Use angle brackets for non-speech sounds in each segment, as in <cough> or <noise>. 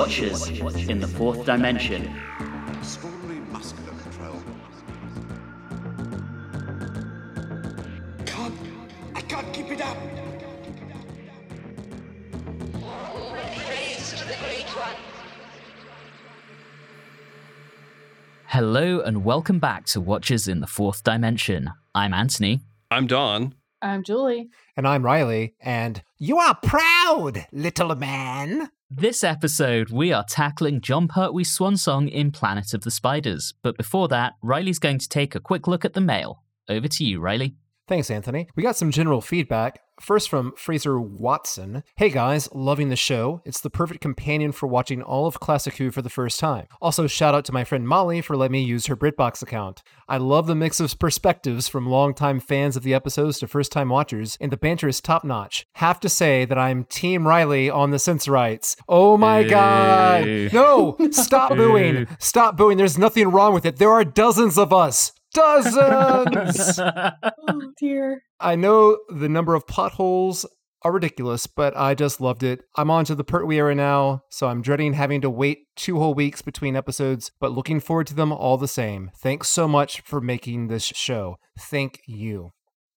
Watchers in the Fourth Dimension. Extraordinary muscular control. Can't. I can't keep it up. Praise to the Great One. Hello and welcome back to Watchers in the Fourth Dimension. I'm Anthony. I'm Don. I'm Julie. And I'm Riley, and you are proud, little man. This episode, we are tackling Jon Pertwee's swan song in Planet of the Spiders. But before that, Riley's going to take a quick look at the mail. Over to you, Riley. Thanks, Anthony. We got some general feedback. First from Fraser Watson. Hey guys, loving the show. It's the perfect companion for watching all of Classic Who for the first time. Also, shout out to my friend Molly for letting me use her BritBox account. I love the mix of perspectives from longtime fans of the episodes to first time watchers, and the banter is top notch. Have to say that I'm Team Riley on the Sensorites. Oh my god! No! Stop <laughs> booing! Stop booing! There's nothing wrong with it. There are dozens of us. Dozens! <laughs> Oh dear. I know the number of potholes are ridiculous, but I just loved it. I'm on to the Pertwee era now, so I'm dreading having to wait two whole weeks between episodes, but looking forward to them all the same. Thanks so much for making this show. Thank you.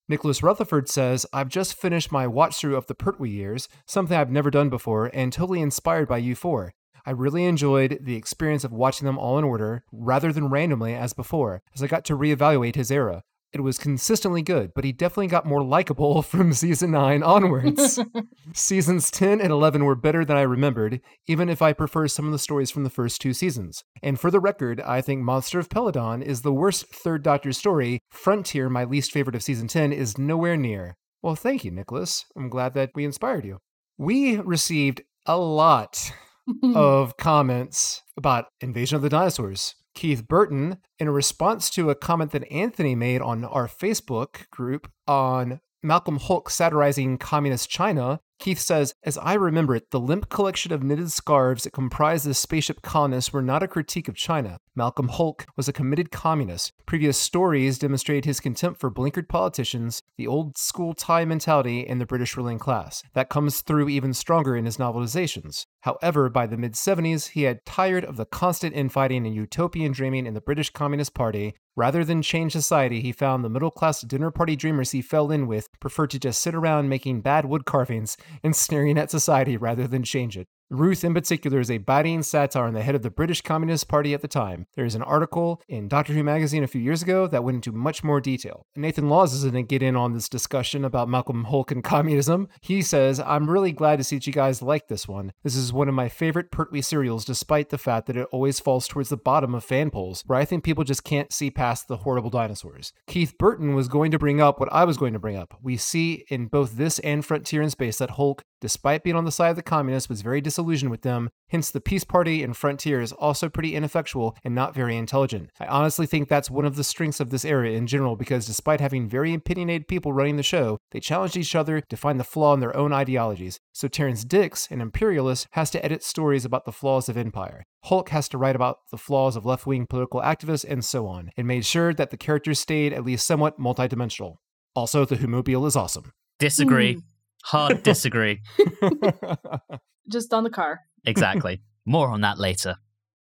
Nicholas Rutherford says, I've just finished my watch through of the Pertwee years, something I've never done before, and totally inspired by you four. I really enjoyed the experience of watching them all in order, rather than randomly as before, as I got to reevaluate his era. It was consistently good, but he definitely got more likable <laughs> from season 9 onwards. <laughs> Seasons 10 and 11 were better than I remembered, even if I prefer some of the stories from the first two seasons. And for the record, I think Monster of Peladon is the worst Third Doctor story. Frontier, my least favorite of season 10, is nowhere near. Well, thank you, Nicholas. I'm glad that we inspired you. We received a lot <laughs> of comments about Invasion of the Dinosaurs. Keith Burton, in response to a comment that Anthony made on our Facebook group on Malcolm Hulke satirizing communist China, Keith says, As I remember it, the limp collection of knitted scarves that comprised the spaceship colonists were not a critique of China. Malcolm Hulke was a committed communist. Previous stories demonstrated his contempt for blinkered politicians, the old school tie mentality, and the British ruling class. That comes through even stronger in his novelizations. However, by the mid 70s, he had tired of the constant infighting and utopian dreaming in the British Communist Party. Rather than change society, he found the middle class dinner party dreamers he fell in with preferred to just sit around making bad wood carvings and <laughs> staring at society rather than change it. Ruth, in particular, is a biting satire on the head of the British Communist Party at the time. There is an article in Doctor Who magazine a few years ago that went into much more detail. Nathan Laws is going to get in on this discussion about Malcolm Hulke and communism. He says, I'm really glad to see that you guys like this one. This is one of my favorite Pertwee serials, despite the fact that it always falls towards the bottom of fan polls, where I think people just can't see past the horrible dinosaurs. Keith Burton was going to bring up what I was going to bring up. We see in both this and Frontier in Space that Hulke, despite being on the side of the communists, was very disillusioned with them. Hence, the Peace Party and Frontier is also pretty ineffectual and not very intelligent. I honestly think that's one of the strengths of this era in general because despite having very opinionated people running the show, they challenged each other to find the flaw in their own ideologies. So Terrance Dicks, an imperialist, has to edit stories about the flaws of empire. Hulke has to write about the flaws of left wing political activists and so on, and made sure that the characters stayed at least somewhat multidimensional. Also, the Whomobile is awesome. Disagree. Hmm. Hard disagree. <laughs> <laughs> Just on the car. <laughs> exactly. More on that later.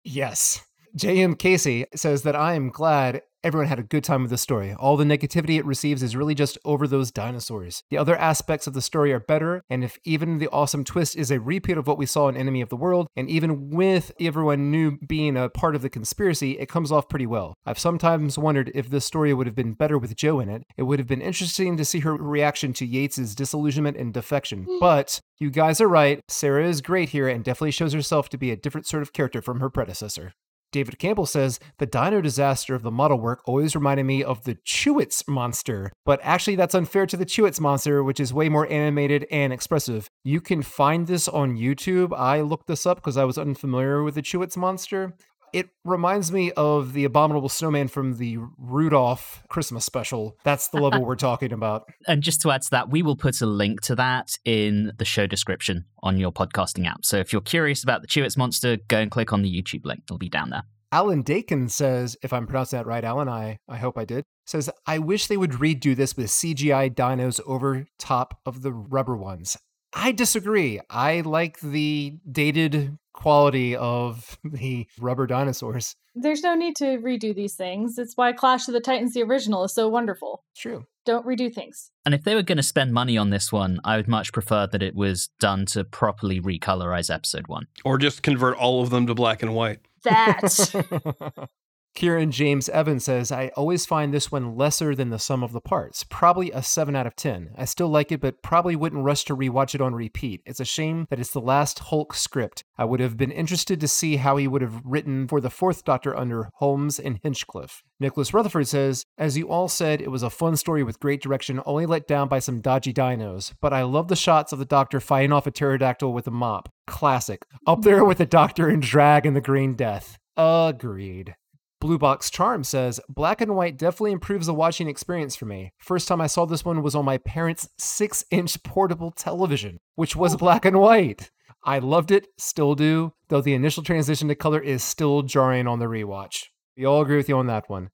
Yes. J.M. Casey says that I am glad everyone had a good time with the story. All the negativity it receives is really just over those dinosaurs. The other aspects of the story are better, and if even the awesome twist is a repeat of what we saw in Enemy of the World, and even with everyone new being a part of the conspiracy, it comes off pretty well. I've sometimes wondered if this story would have been better with Jo in it. It would have been interesting to see her reaction to Yates's disillusionment and defection. Hmm. But you guys are right. Sarah is great here and definitely shows herself to be a different sort of character from her predecessor. David Campbell says the dino disaster of the model work always reminded me of the Chewits monster, but actually that's unfair to the Chewits monster, which is way more animated and expressive. You can find this on YouTube. I looked this up because I was unfamiliar with the Chewits monster. It reminds me of the abominable snowman from the Rudolph Christmas special. That's the level we're talking about. <laughs> And just to add to that, we will put a link to that in the show description on your podcasting app. So if you're curious about the Chewits monster, go and click on the YouTube link. It'll be down there. Alan Dakin says, if I'm pronouncing that right, Alan, I, I hope I did, says, I wish they would redo this with CGI dinos over top of the rubber ones. I disagree. I like the dated quality of <laughs> the rubber dinosaurs. There's no need to redo these things. It's why Clash of the Titans, the original, is so wonderful. True. Don't redo things. And if they were going to spend money on this one, I would much prefer that it was done to properly recolorize episode one. Or just convert all of them to black and white. That. <laughs> <laughs> Kieran James Evans says, I always find this one lesser than the sum of the parts. Probably a 7 out of 10. I still like it, but probably wouldn't rush to rewatch it on repeat. It's a shame that it's the last Hulke script. I would have been interested to see how he would have written for the fourth Doctor under Holmes and Hinchcliffe. Nicholas Rutherford says, As you all said, it was a fun story with great direction, only let down by some dodgy dinos. But I love the shots of the Doctor fighting off a pterodactyl with a mop. Classic. Up there with the Doctor and Drag and the Green Death. Agreed. Blue Box Charm says, Black and white definitely improves the watching experience for me. First time I saw this one was on my parents' 6 inch portable television, which was black and white. I loved it, still do, though the initial transition to color is still jarring on the rewatch. We all agree with you on that one.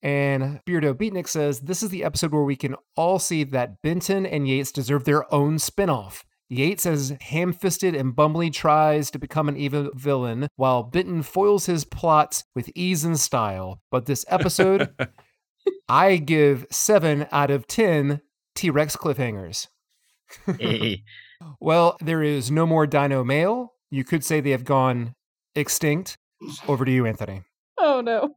And Beardo Beatnik says, This is the episode where we can all see that Benton and Yates deserve their own spinoff. Yates, as ham fisted and bumbly, tries to become an evil villain, while Benton foils his plots with ease and style. But this episode, <laughs> I give 7 out of 10 T Rex cliffhangers. Eh. <laughs> Well, there is no more dino mail. You could say they have gone extinct. Over to you, Anthony. oh no.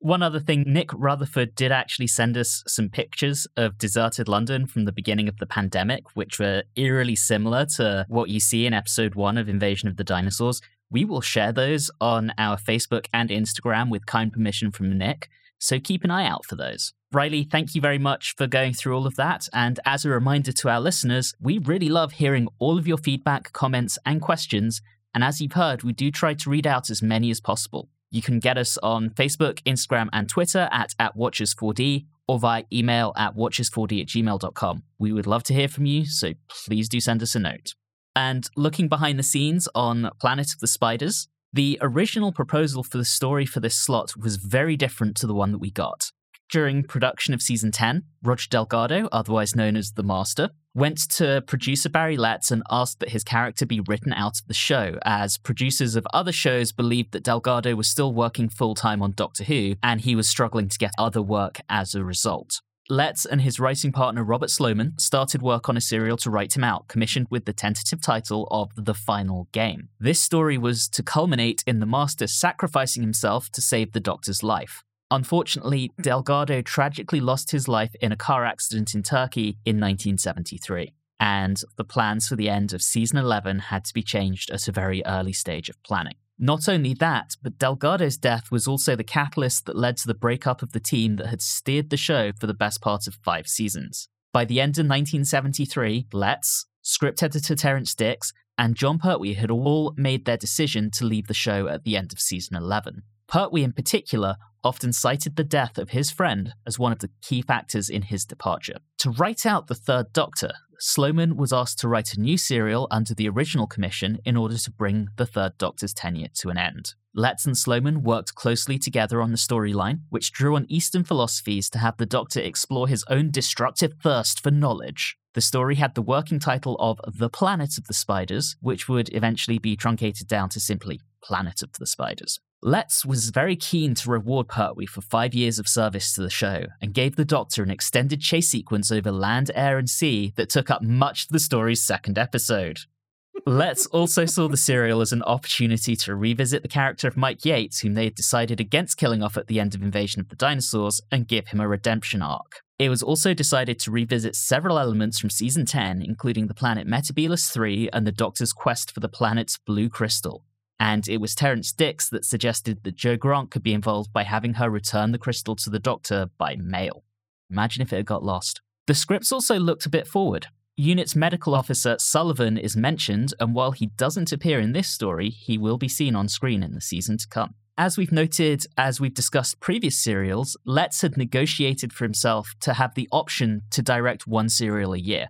One other thing, Nick Rutherford did actually send us some pictures of deserted London from the beginning of the pandemic, which were eerily similar to what you see in episode one of Invasion of the Dinosaurs. We will share those on our Facebook and Instagram with kind permission from Nick, so keep an eye out for those. Riley, thank you very much for going through all of that. And as a reminder to our listeners, we really love hearing all of your feedback, comments, and questions. And as you've heard, we do try to read out as many as possible. You can get us on Facebook, Instagram, and Twitter at, at Watchers4D or via email at watchers4d at gmail.com. We would love to hear from you, so please do send us a note. And looking behind the scenes on Planet of the Spiders, the original proposal for the story for this slot was very different to the one that we got. During production of season 10, Roger Delgado, otherwise known as the Master, went to producer Barry Letts and asked that his character be written out of the show, as producers of other shows believed that Delgado was still working full time on Doctor Who and he was struggling to get other work as a result. Letts and his writing partner Robert Sloman started work on a serial to write him out, commissioned with the tentative title of The Final Game. This story was to culminate in the Master sacrificing himself to save the Doctor's life. Unfortunately, Delgado tragically lost his life in a car accident in Turkey in 1973, and the plans for the end of season 11 had to be changed at a very early stage of planning. Not only that, but Delgado's death was also the catalyst that led to the breakup of the team that had steered the show for the best part of five seasons. By the end of 1973, Letts, script editor Terrance Dicks, and Jon Pertwee had all made their decision to leave the show at the end of season 11. Pertwee, in particular, often cited the death of his friend as one of the key factors in his departure. To write out the Third Doctor, Sloman was asked to write a new serial under the original commission in order to bring the Third Doctor's tenure to an end. Letts and Sloman worked closely together on the storyline, which drew on Eastern philosophies to have the Doctor explore his own destructive thirst for knowledge. The story had the working title of The Planet of the Spiders, which would eventually be truncated down to simply Planet of the Spiders. Letts was very keen to reward Pertwee for five years of service to the show and gave the Doctor an extended chase sequence over land, air, and sea that took up much of the story's second episode. <laughs> Letts also saw the serial as an opportunity to revisit the character of Mike Yates, whom they had decided against killing off at the end of Invasion of the Dinosaurs, and give him a redemption arc. It was also decided to revisit several elements from season 10, including the planet Metebelis 3 and the Doctor's quest for the planet's blue crystal. And it was Terrance Dicks that suggested that Jo Grant could be involved by having her return the crystal to the Doctor by mail. Imagine if it had got lost. The scripts also looked a bit forward. Unit's medical officer Sullivan is mentioned, and while he doesn't appear in this story, he will be seen on screen in the season to come. As we've noted, as we've discussed previous serials, Letts had negotiated for himself to have the option to direct one serial a year.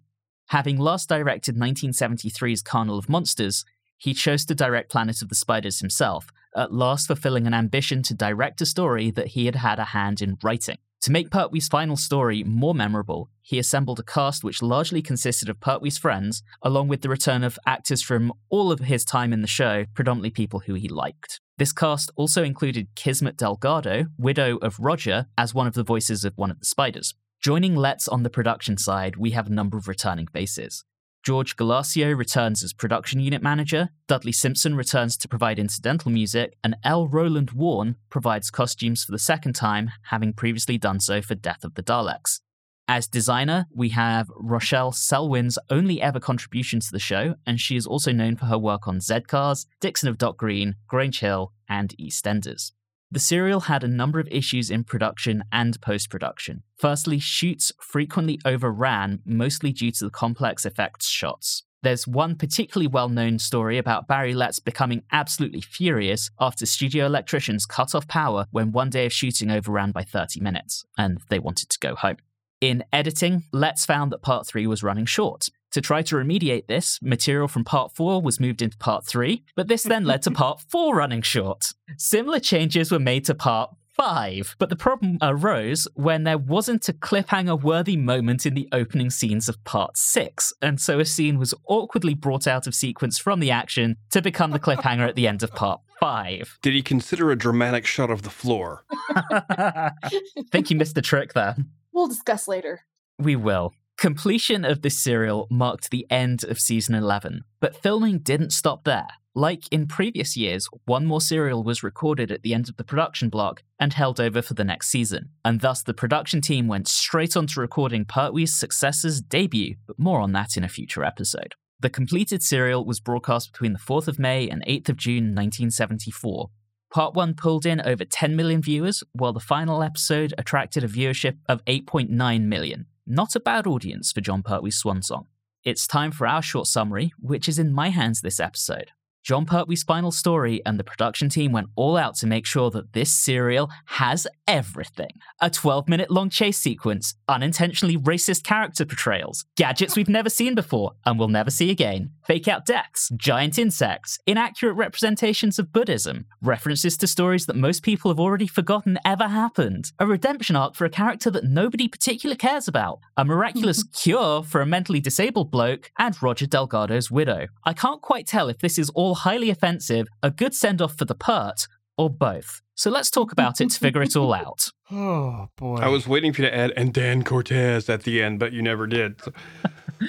Having last directed 1973's Carnival of Monsters, he chose to direct Planet of the Spiders himself, at last fulfilling an ambition to direct a story that he had had a hand in writing. To make Pertwee's final story more memorable, he assembled a cast which largely consisted of Pertwee's friends, along with the return of actors from all of his time in the show, predominantly people who he liked. This cast also included Kismet Delgado, widow of Roger, as one of the voices of one of the spiders. Joining Letts on the production side, we have a number of returning faces. George Gallaccio returns as production unit manager, Dudley Simpson returns to provide incidental music, and L. Rowland Warne provides costumes for the second time, having previously done so for Death of the Daleks. As designer, we have Rochelle Selwyn's only ever contribution to the show, and she is also known for her work on Z Cars, Dixon of Dock Green, Grange Hill, and EastEnders. The serial had a number of issues in production and post production. Firstly, shoots frequently overran, mostly due to the complex effects shots. There's one particularly well known story about Barry Letts becoming absolutely furious after studio electricians cut off power when one day of shooting overran by 30 minutes, and they wanted to go home. In editing, Letts found that part 3 was running short. To try to remediate this, material from part 4 was moved into part 3, but this then led to <laughs> part 4 running short. Similar changes were made to part 5, but the problem arose when there wasn't a cliffhanger worthy moment in the opening scenes of part 6, and so a scene was awkwardly brought out of sequence from the action to become the cliffhanger at the end of part 5. Did he consider a dramatic shot of the floor? <laughs> Think you missed the trick there. We'll discuss later. We will. Completion of this serial marked the end of season 11, but filming didn't stop there. Like in previous years, one more serial was recorded at the end of the production block and held over for the next season, and thus the production team went straight on to recording Pertwee's successor's debut, but more on that in a future episode. The completed serial was broadcast between the 4th of May and 8th of June 1974. Part 1 pulled in over 10 million viewers, while the final episode attracted a viewership of 8.9 million. Not a bad audience for Jon Pertwee's swan song. It's time for our short summary, which is in my hands this episode. Jon Pertwee's final story and the production team went all out to make sure that this serial has everything. A 12 minute long chase sequence, unintentionally racist character portrayals, gadgets we've never seen before and will never see again, fake out deaths, giant insects, inaccurate representations of Buddhism, references to stories that most people have already forgotten ever happened, a redemption arc for a character that nobody particularly cares about, a miraculous <laughs> cure for a mentally disabled bloke, and Roger Delgado's widow. I can't quite tell if this is all highly offensive, a good send off for the pert, or both. So let's talk about it to figure it all out. <laughs> Oh boy. I was waiting for you to add and Dan Cortez at the end, but you never did. So- <laughs>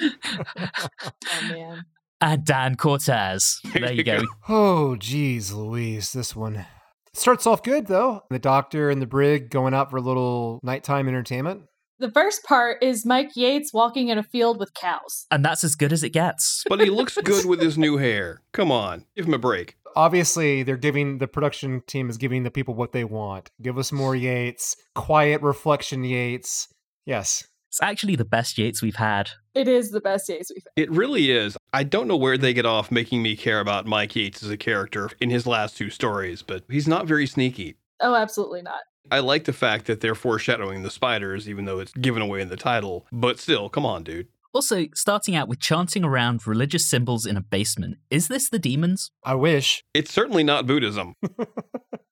Oh man. And Dan Cortez. There you go. <laughs> Oh geez, Louise, this one. Starts off good though. The doctor and the brig going out for a little nighttime entertainment. The first part is Mike Yates walking in a field with cows. And that's as good as it gets. <laughs> but he looks good with his new hair. Come on, give him a break. Obviously, they're giving the production team is giving the people what they want. Give us more Yates, quiet reflection Yates. Yes. It's actually the best Yates we've had. It is the best Yates we've had. It really is. I don't know where they get off making me care about Mike Yates as a character in his last two stories, but he's not very sneaky. Oh, absolutely not. I like the fact that they're foreshadowing the spiders, even though it's given away in the title. But still, come on, dude. Also, starting out with chanting around religious symbols in a basement. Is this the demons? I wish. It's certainly not Buddhism. <laughs>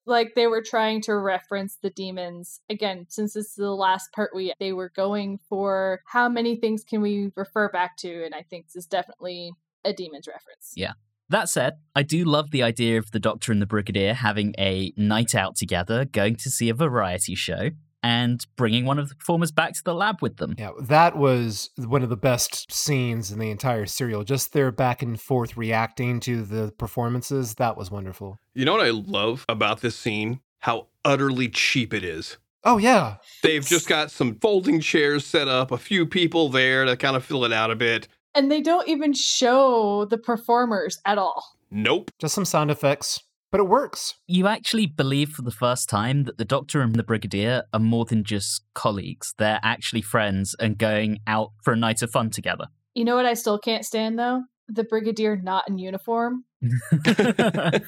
Like they were trying to reference the demons. Again, since this is the last part we they were going for how many things can we refer back to, and I think this is definitely a demons reference. Yeah. That said, I do love the idea of the Doctor and the Brigadier having a night out together, going to see a variety show, and bringing one of the performers back to the lab with them. Yeah, that was one of the best scenes in the entire serial. Just their back and forth reacting to the performances. That was wonderful. You know what I love about this scene? How utterly cheap it is. Oh, yeah. They've just got some folding chairs set up, a few people there to kind of fill it out a bit. And they don't even show the performers at all. Nope. Just some sound effects, but it works. You actually believe for the first time that the Doctor and the Brigadier are more than just colleagues. They're actually friends and going out for a night of fun together. You know what I still can't stand though? The brigadier not in uniform. <laughs> <laughs>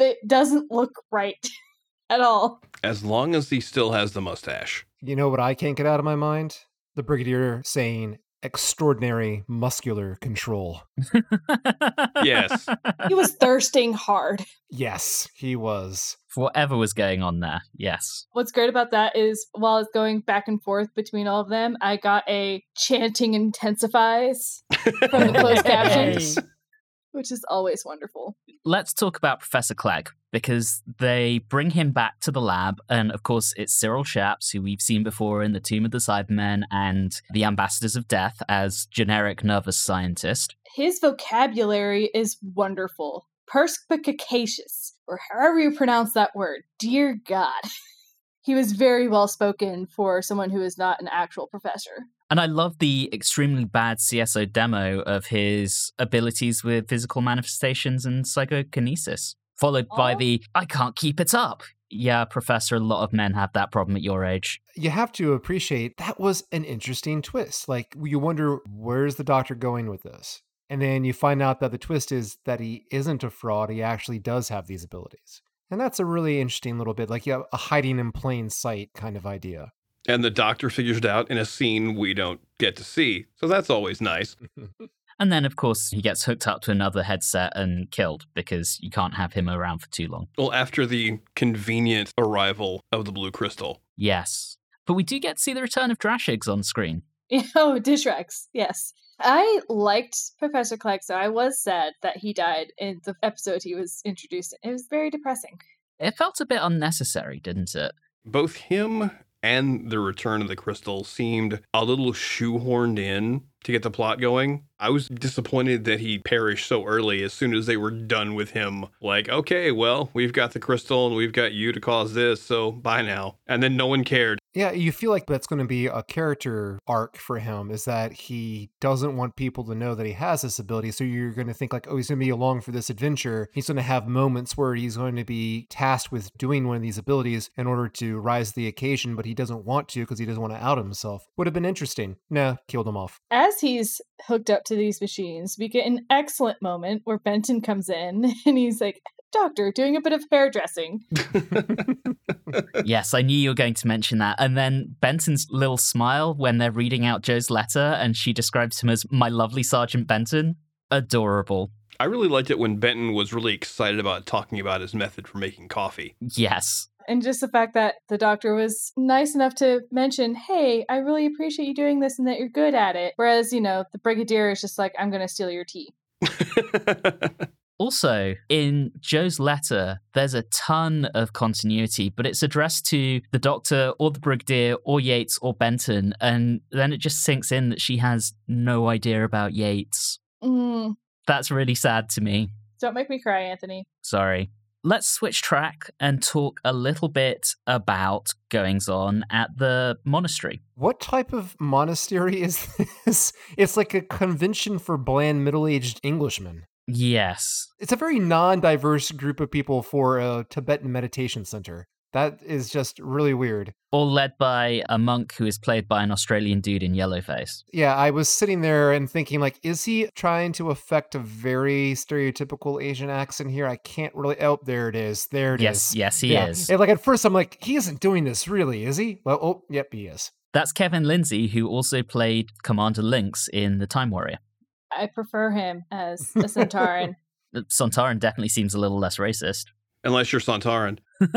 It doesn't look right <laughs> at all. As long as he still has the mustache. You know what I can't get out of my mind? The Brigadier saying, extraordinary muscular control. Yes. He was thirsting hard. Yes, he was. For whatever was going on there, yes. What's great about that is while it's going back and forth between all of them, I got a chanting intensifies from the closed captions, which is always wonderful. Let's talk about Professor Clegg because they bring him back to the lab. And of course, it's Cyril Shaps, who we've seen before in The Tomb of the Cybermen and The Ambassadors of Death as generic nervous scientist. His vocabulary is wonderful. Perspicacious, or however you pronounce that word. Dear God. <laughs> He was very well spoken for someone who is not an actual professor. And I love the extremely bad CSO demo of his abilities with physical manifestations and psychokinesis, followed by Oh. the I can't keep it up. Yeah, Professor, a lot of men have that problem at your age. You have to appreciate that was an interesting twist. Like, you wonder, where's the doctor going with this? And then you find out that the twist is that he isn't a fraud. He actually does have these abilities. And that's a really interesting little bit, like yeah, a hiding in plain sight kind of idea. And the doctor figures it out in a scene we don't get to see. So that's always nice. <laughs> And then, of course, he gets hooked up to another headset and killed because you can't have him around for too long. Well, after the convenient arrival of the blue crystal. Yes. But we do get to see the return of Drashigs on screen. <laughs> Oh, Dishrex, yes. I liked Professor Clegg, so I was sad that he died in the episode he was introduced in. It was very depressing. It felt a bit unnecessary, didn't it? Both him and the return of the crystal seemed a little shoehorned in to get the plot going. I was disappointed that he perished so early as soon as they were done with him. Like, okay, well, we've got the crystal and we've got you to cause this, so bye now. And then no one cared. Yeah, you feel like that's going to be a character arc for him is that he doesn't want people to know that he has this ability. So you're going to think like, oh, he's going to be along for this adventure. He's going to have moments where he's going to be tasked with doing one of these abilities in order to rise to the occasion, but he doesn't want to because he doesn't want to out himself. Would have been interesting. Nah, killed him off. As he's hooked up to these machines, we get an excellent moment where Benton comes in <laughs> and he's like, Doctor, doing a bit of hairdressing. <laughs> yes, I knew you were going to mention that. And then Benton's little smile when they're reading out Jo's letter and she describes him as my lovely Sergeant Benton. Adorable. I really liked it when Benton was really excited about talking about his method for making coffee. Yes. And just the fact that the doctor was nice enough to mention, hey, I really appreciate you doing this and that you're good at it. Whereas, you know, the brigadier is just like, I'm going to steal your tea. <laughs> Also, in Jo's letter, there's a ton of continuity, but it's addressed to the doctor or the brigadier or Yates or Benton. And then it just sinks in that she has no idea about Yates. Mm, That's really sad to me. don't make me cry, Anthony. Sorry. Let's switch track and talk a little bit about goings on at the monastery. What type of monastery is this? It's like a convention for bland middle aged Englishmen. Yes. It's a very non diverse group of people for a Tibetan meditation center. That is just really weird. All led by a monk who is played by an Australian dude in yellowface. Yeah, I was sitting there and thinking, like, is he trying to affect a very stereotypical Asian accent here? I can't really. Oh, there it is. There it is. Yes, yes, he Yeah. is. And like at first, I'm like, he isn't doing this, really, is he? Well, oh, yep, he is. That's Kevin Lindsay, who also played Commander Linx in The Time Warrior. I prefer him as a <laughs> Centauran. Sontaran definitely seems a little less racist. Unless you're Sontaran. <laughs>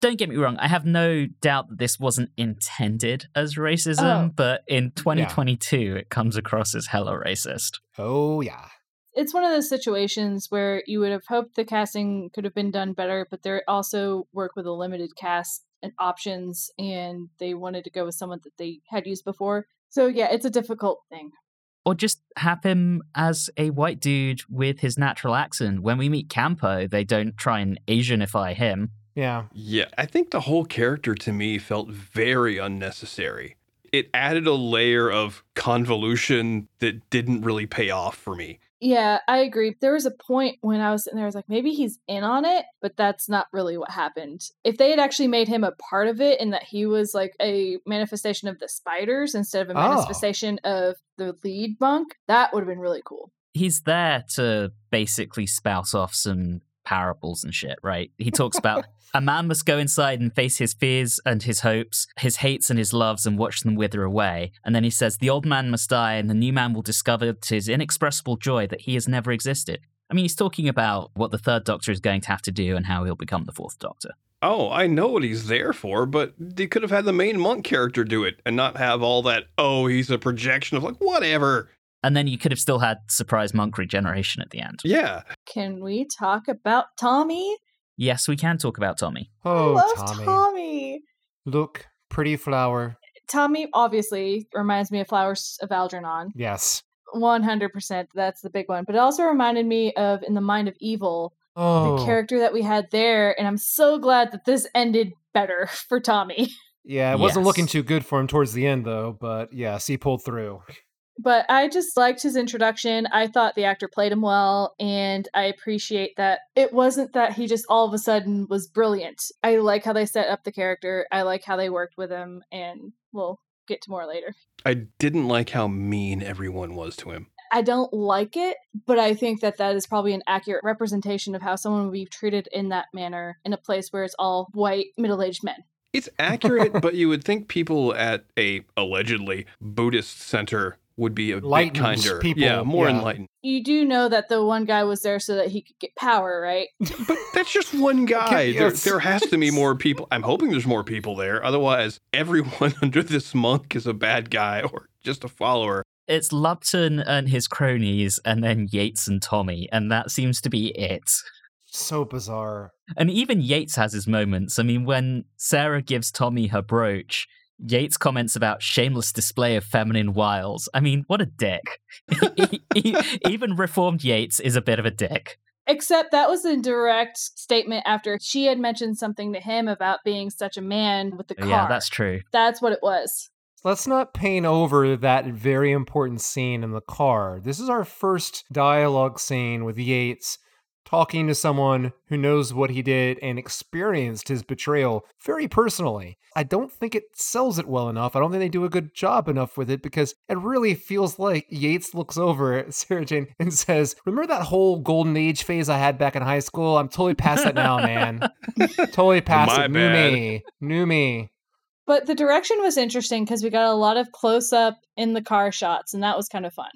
Don't get me wrong, I have no doubt that this wasn't intended as racism, Oh. but in 2022, it comes across as hella racist. Oh, yeah. it's one of those situations where you would have hoped the casting could have been done better, but they also work with a limited cast and options, and they wanted to go with someone that they had used before. So yeah, it's a difficult thing. Or just have him as a white dude with his natural accent. When we meet K'anpo, they don't try and Asianify him. Yeah. Yeah, I think the whole character to me felt very unnecessary. It added a layer of convolution that didn't really pay off for me. Yeah, I agree. There was a point when I was sitting there, I was like, maybe he's in on it, but that's not really what happened. If they had actually made him a part of it and that he was like a manifestation of the spiders instead of a Oh. manifestation of the lead monk, that would have been really cool. He's there to basically spout off some parables and shit, right? He talks <laughs> about a man must go inside and face his fears and his hopes, his hates and his loves, and watch them wither away. And then he says, The old man must die, and the new man will discover to his inexpressible joy that he has never existed. I mean, he's talking about what the third doctor is going to have to do and how he'll become the fourth doctor. Oh, I know what he's there for, but they could have had the main monk character do it and not have all that, oh, he's a projection of like, whatever. And then you could have still had surprise monk regeneration at the end. Yeah. Can we talk about Tommy? Yes, we can talk about Tommy. Oh, I love Tommy. Tommy. Look, pretty flower. Tommy obviously reminds me of Flowers of Algernon. Yes. 100%. That's the big one. But it also reminded me of In the Mind of Evil, Oh, the character that we had there. And I'm so glad that this ended better <laughs> for Tommy. yeah. It wasn't looking too good for him towards the end, though. But yes, he pulled through. But I just liked his introduction. I thought the actor played him well, and I appreciate that it wasn't that he just all of a sudden was brilliant. I like how they set up the character. I like how they worked with him, and we'll get to more later. I didn't like how mean everyone was to him. I don't like it, but I think that that is probably an accurate representation of how someone would be treated in that manner in a place where it's all white middle aged men. It's accurate, <laughs> but you would think people at a allegedly Buddhist center would be a bit kinder. people, yeah, more yeah. enlightened. You do know that the one guy was there so that he could get power, right? <laughs> But that's just one <laughs> guy. There, there has to be <laughs> more people. I'm hoping there's more people there. Otherwise, everyone under this monk is a bad guy or just a follower. It's Lupton and his cronies, and then Yates and Tommy, and that seems to be it. So bizarre. And even Yates has his moments. I mean, when Sarah gives Tommy her brooch, Yates comments about shameless display of feminine wiles. I mean, what a dick. <laughs> Even reformed Yates is a bit of a dick. Except that was a direct statement after she had mentioned something to him about being such a man with the oh, car. Yeah, that's true. That's what it was. Let's not paint over that very important scene in the car. This is our first dialogue scene with Yates talking to someone who knows what he did and experienced his betrayal very personally. I don't think it sells it well enough. I don't think they do a good job enough with it because it really feels like Yates looks over at <laughs> Sarah Jane and says, Remember that whole golden age phase I had back in high school? I'm totally past that now, man. <laughs> totally past My it. New me. New me. But the direction was interesting because we got a lot of close up in the car shots, and that was kind of fun.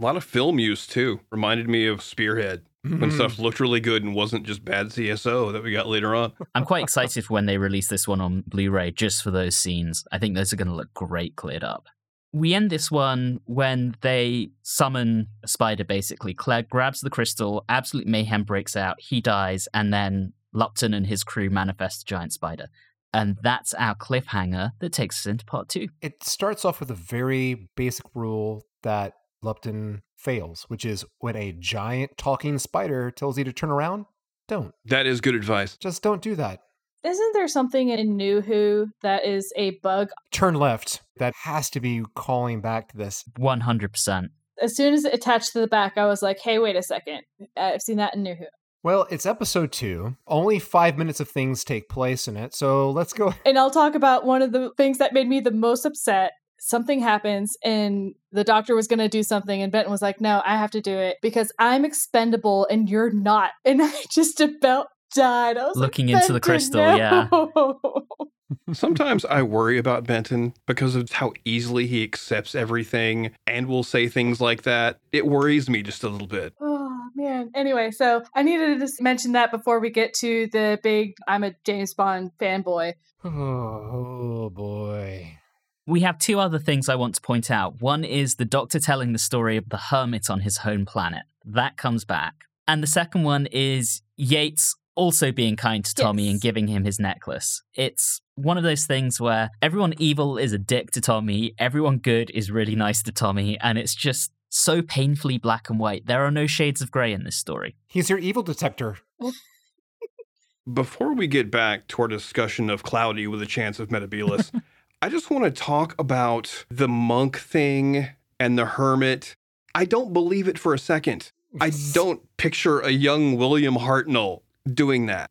A lot of film use too. Reminded me of Spearhead when Mhm. stuff looked really good and wasn't just bad CSO that we got later on. <laughs> I'm quite excited for when they release this one on Blu ray just for those scenes. I think those are going to look great cleared up. We end this one when they summon a spider, basically. Clegg grabs the crystal, absolute mayhem breaks out, he dies, and then Lupton and his crew manifest a giant spider. And that's our cliffhanger that takes us into part two. it starts off with a very basic rule that Lupton fails, which is when a giant talking spider tells you to turn around, don't. That is good advice. Just don't do that. Isn't there something in New Who that is a bug? Turn left. That has to be calling back to this. 100%. As soon as it attached to the back, I was like, hey, wait a second. I've seen that in New Who. Well, it's episode two. Only five minutes of things take place in it. So let's go. <laughs> And I'll talk about one of the things that made me the most upset. Something happens, and the doctor was going to do something, and Benton was like, No, I have to do it because I'm expendable and you're not. <laughs> And I just about died. I was like, Looking into the "Benton, crystal, yeah. <laughs> Sometimes I worry about Benton because of how easily he accepts everything and will say things like that. It worries me just a little bit. Oh man. Anyway, so I needed to just mention that before we get to the big I'm a James Bond fanboy. <sighs> Oh, boy. We have two other things I want to point out. One is the doctor telling the story of the hermit on his home planet. That comes back. And the second one is Yates also being kind to Tommy Yes. and giving him his necklace. It's one of those things where everyone evil is a dick to Tommy, everyone good is really nice to Tommy, and it's just so painfully black and white. There are no shades of grey in this story. He's your evil detector. <laughs> Before we get back to our discussion of Cloudy with a chance of Metebelis, <laughs> I just want to talk about the monk thing and the hermit. I don't believe it for a second. I <laughs> don't picture a young William Hartnell doing that.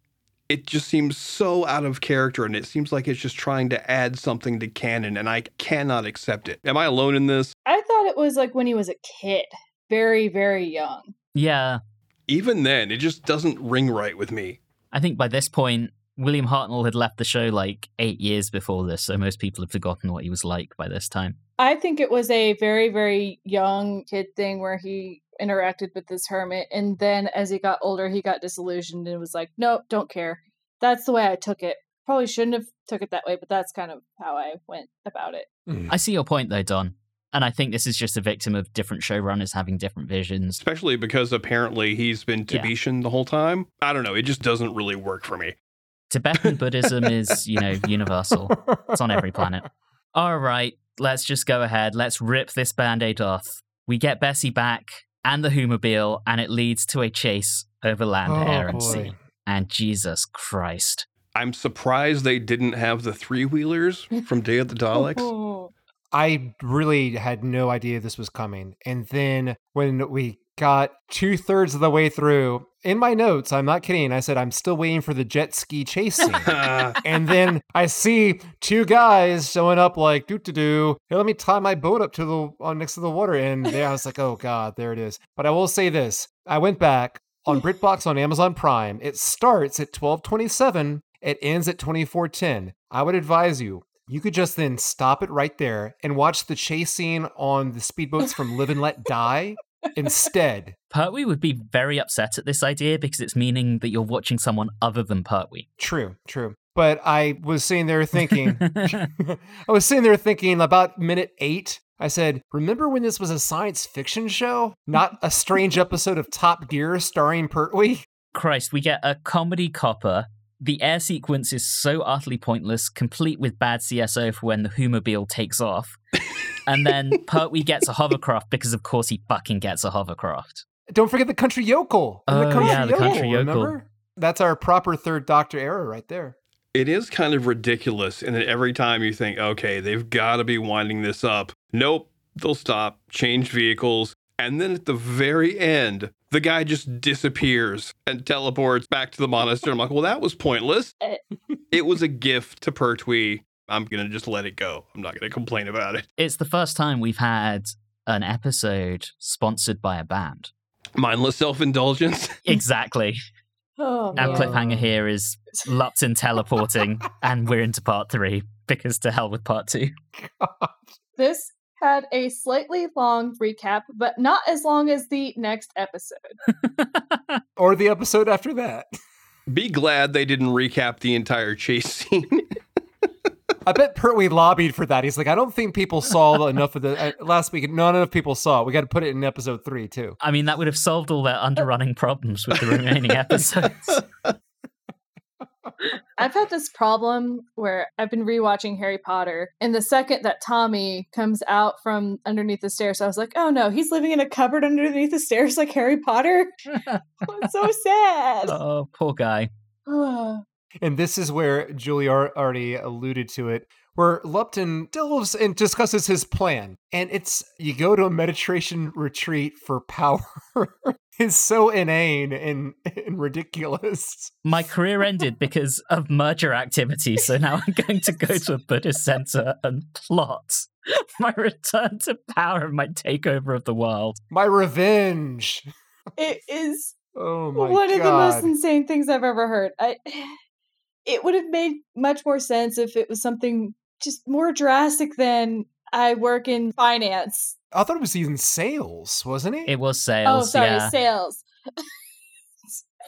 It just seems so out of character and it seems like it's just trying to add something to canon and I cannot accept it. Am I alone in this? I thought it was like when he was a kid. Very, very young. Yeah, even then, it just doesn't ring right with me. I think by this point, William Hartnell had left the show like eight years before this, so most people have forgotten what he was like by this time. I think it was a very, very young kid thing where he interacted with this hermit, and then as he got older, he got disillusioned and was like, "Nope, don't care." That's the way I took it. Probably shouldn't have took it that way, but that's kind of how I went about it. Hmm. I see your point though, Don. And I think this is just a victim of different showrunners having different visions. Especially because apparently he's been Yeah. Tibetan the whole time. I don't know. It just doesn't really work for me. Tibetan Buddhism is, <laughs> you know, universal. It's on every planet. All right, let's just go ahead. Let's rip this band aid off. We get Bessie back and the Whomobile, and it leads to a chase over land, Oh, air, and boy. sea. And Jesus Christ. I'm surprised they didn't have the three wheelers from Day of the Daleks. <laughs> I really had no idea this was coming. And then when we got two thirds of the way through, in my notes, I'm not kidding, I said, I'm still waiting for the jet ski chase scene. <laughs> and then I see two guys showing up like doo doo doo. Hey, let me tie my boat up to the on next to the water. And there I was like, oh god, there it is. But I will say this: I went back on BritBox on Amazon Prime. It starts at 12:27. It ends at 24:10. I would advise you. You could just then stop it right there and watch the chase scene on the speedboats from Live and Let Die instead. Pertwee would be very upset at this idea because it's meaning that you're watching someone other than Pertwee. True, true. But I was sitting there thinking, <laughs> <laughs> I was sitting there thinking about minute eight. I said, Remember when this was a science fiction show? Not a strange episode of Top Gear starring Pertwee? Christ, we get a comedy copper. The air sequence is so utterly pointless, complete with bad CSO for when the Whomobile takes off. And then Pertwee gets a hovercraft because, of course, he fucking gets a hovercraft. Don't forget the country yokel. and Oh, yeah, the country yokel. Remember? That's our proper third Doctor era right there. It is kind of ridiculous. And then every time you think, okay, they've got to be winding this up. Nope, they'll stop, change vehicles. And then at the very end, the guy just disappears and teleports back to the monastery. I'm like, well, that was pointless. <laughs> It was a gift to Pertwee. I'm going to just let it go. I'm not going to complain about it. It's the first time we've had an episode sponsored by a band. Mindless self indulgence. <laughs> Exactly. Oh, Our man. cliffhanger here is Lupton teleporting, <laughs> and we're into part three because to hell with part two. This had a slightly long recap, but not as long as the next episode. <laughs> Or the episode after that. Be glad they didn't recap the entire chase scene. I bet Pertwee lobbied for that. He's like, I don't think people saw enough of the uh, last week. Not enough people saw it. We got to put it in episode three too. I mean, that would have solved all their underrunning problems with the remaining episodes. I've had this problem where I've been rewatching Harry Potter, and the second that Tommy comes out from underneath the stairs, I was like, oh no, he's living in a cupboard underneath the stairs like Harry Potter. it's <laughs> <laughs> so sad. oh, poor guy. <sighs> And this is where Julie already alluded to it, where Lupton delves and discusses his plan. And it's you go to a meditation retreat for power. <laughs> it's so inane and, and ridiculous. My career ended because of merger activity, so now I'm going to go to a Buddhist center and plot my return to power and my takeover of the world. My revenge. it is <laughs> Oh my one god. of the most insane things I've ever heard. I it would have made much more sense if it was something just more drastic than I work in finance. I thought it was even sales, wasn't it? It was oh, sales. oh, sorry, yeah. sales.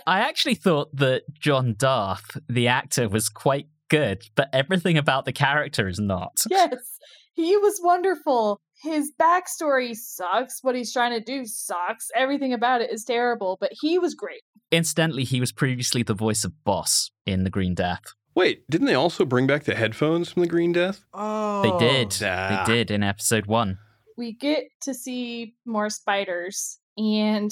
I actually thought that John Dearth, the actor, was quite good, but everything about the character is not. Yes, he was wonderful. His backstory sucks. What he's trying to do sucks. Everything about it is terrible, but he was great. Incidentally, he was previously the voice of Boss in The Green Death. Wait, didn't they also bring back the headphones from the Green Death? oh. They did. Ah. They did in episode one. We get to see more spiders, and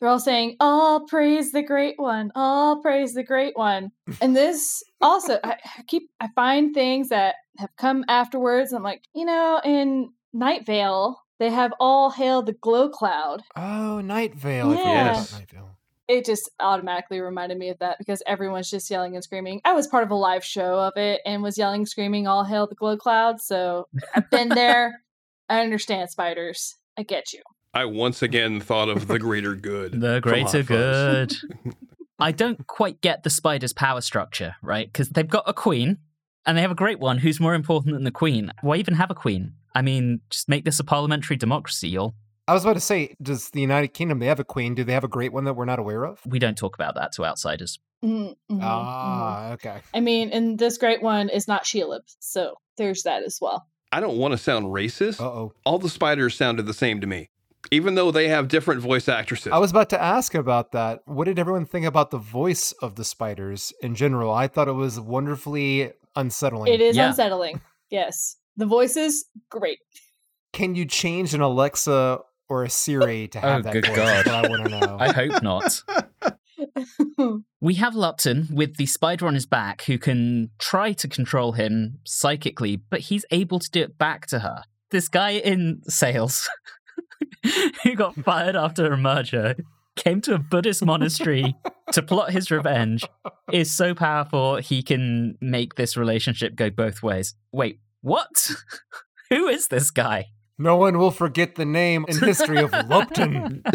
they're all saying, All praise the great one, all praise the great one. <laughs> And this also, I, I keep, I find things that have come afterwards. I'm like, you know, in Night Vale, they have all hail the glow cloud. Oh, Night Vale. I forgot Yeah. about Night Vale. It just automatically reminded me of that because everyone's just yelling and screaming. I was part of a live show of it and was yelling, screaming, all hail the glow cloud. So I've been <laughs> there. I understand spiders. I get you. I once again thought of the greater good. The greater good. <laughs> I don't quite get the spider's power structure, right? Because they've got a queen, and they have a great one who's more important than the queen. Why even have a queen? I mean, just make this a parliamentary democracy, y'all. I was about to say, does the United Kingdom they have a queen? Do they have a great one that we're not aware of? We don't talk about that to outsiders. Mm, mhm, mhm. Ah, okay. I mean, and this great one is not Sheila, so there's that as well. I don't want to sound racist. Uh oh. All the spiders sounded the same to me, even though they have different voice actresses. I was about to ask about that. What did everyone think about the voice of the spiders in general? I thought it was wonderfully unsettling. It is Yeah. unsettling. Yes. The voices, great. Can you change an Alexa or a Siri to oh, have Oh, that good voice? God. That's what I want to know. I hope not. <laughs> We have Lupton with the spider on his back who can try to control him psychically, but he's able to do it back to her. This guy in sales <laughs> who got fired after a merger came to a Buddhist monastery to plot his revenge is so powerful he can make this relationship go both ways. Wait, what? <laughs> who is this guy? No one will forget the name and history of Lupton. <laughs>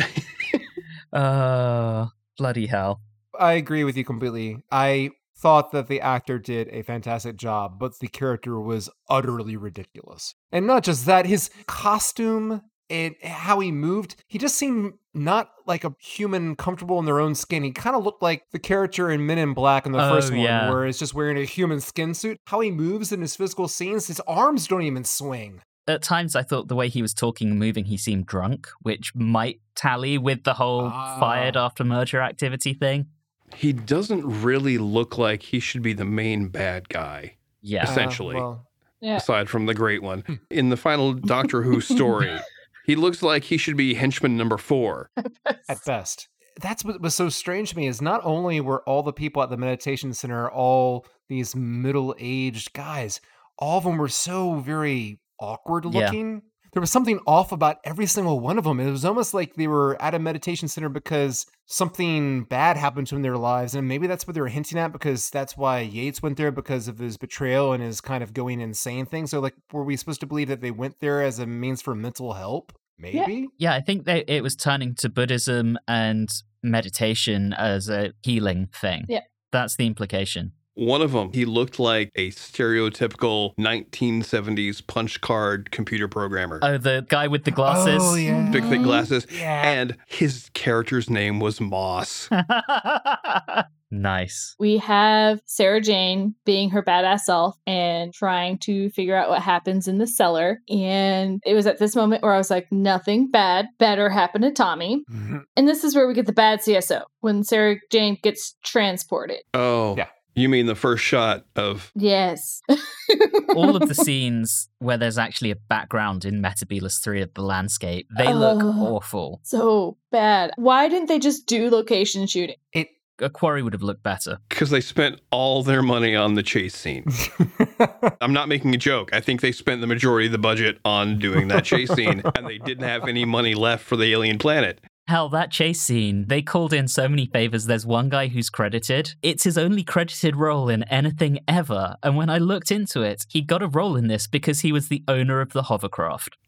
Uh, bloody hell. I agree with you completely. I thought that the actor did a fantastic job, but the character was utterly ridiculous. And not just that, his costume and how he moved, he just seemed not like a human comfortable in their own skin. He kind of looked like the character in Men in Black in the Oh, first one, yeah. where he's just wearing a human skin suit. How he moves in his physical scenes, his arms don't even swing. At times I thought the way he was talking and moving, he seemed drunk, which might tally with the whole Ah. fired after merger activity thing. he doesn't really look like he should be the main bad guy, Yeah. Essentially. Uh, well, Yeah. aside from the great one. In the final <laughs> Doctor Who story, he looks like he should be henchman number four. <laughs> at best. That's what was so strange to me is not only were all the people at the meditation center all these middle-aged guys, all of them were so very awkward Yeah. looking. There was something off about every single one of them. It was almost like they were at a meditation center because something bad happened to them in their lives. And maybe that's what they were hinting at because that's why Yates went there because of his betrayal and his kind of going insane thing. So, like, were we supposed to believe that they went there as a means for mental help? Maybe? Yeah, I think they, it was turning to Buddhism and meditation as a healing thing. Yeah. That's the implication. One of them, he looked like a stereotypical 1970s punch card computer programmer. Oh, the guy with the glasses. Oh, yeah. Big thick glasses. Yeah. And his character's name was Moss. <laughs> nice. We have Sarah Jane being her badass self and trying to figure out what happens in the cellar. And it was at this moment where I was like, nothing bad better happen to Tommy. Mm-hmm. And this is where we get the bad CSO when Sarah Jane gets transported. Oh. Yeah. You mean the first shot of Yes. <laughs> All of the scenes where there's actually a background in Metebelis 3 of the landscape, they look oh, awful. so bad. Why didn't they just do location shooting? It A quarry would have looked better. because they spent all their money on the chase scene. <laughs> I'm not making a joke. I think they spent the majority of the budget on doing that chase scene, and they didn't have any money left for the alien planet. Hell, that chase scene, they called in so many favors. There's one guy who's credited. It's his only credited role in anything ever. And when I looked into it, he got a role in this because he was the owner of the hovercraft. <laughs>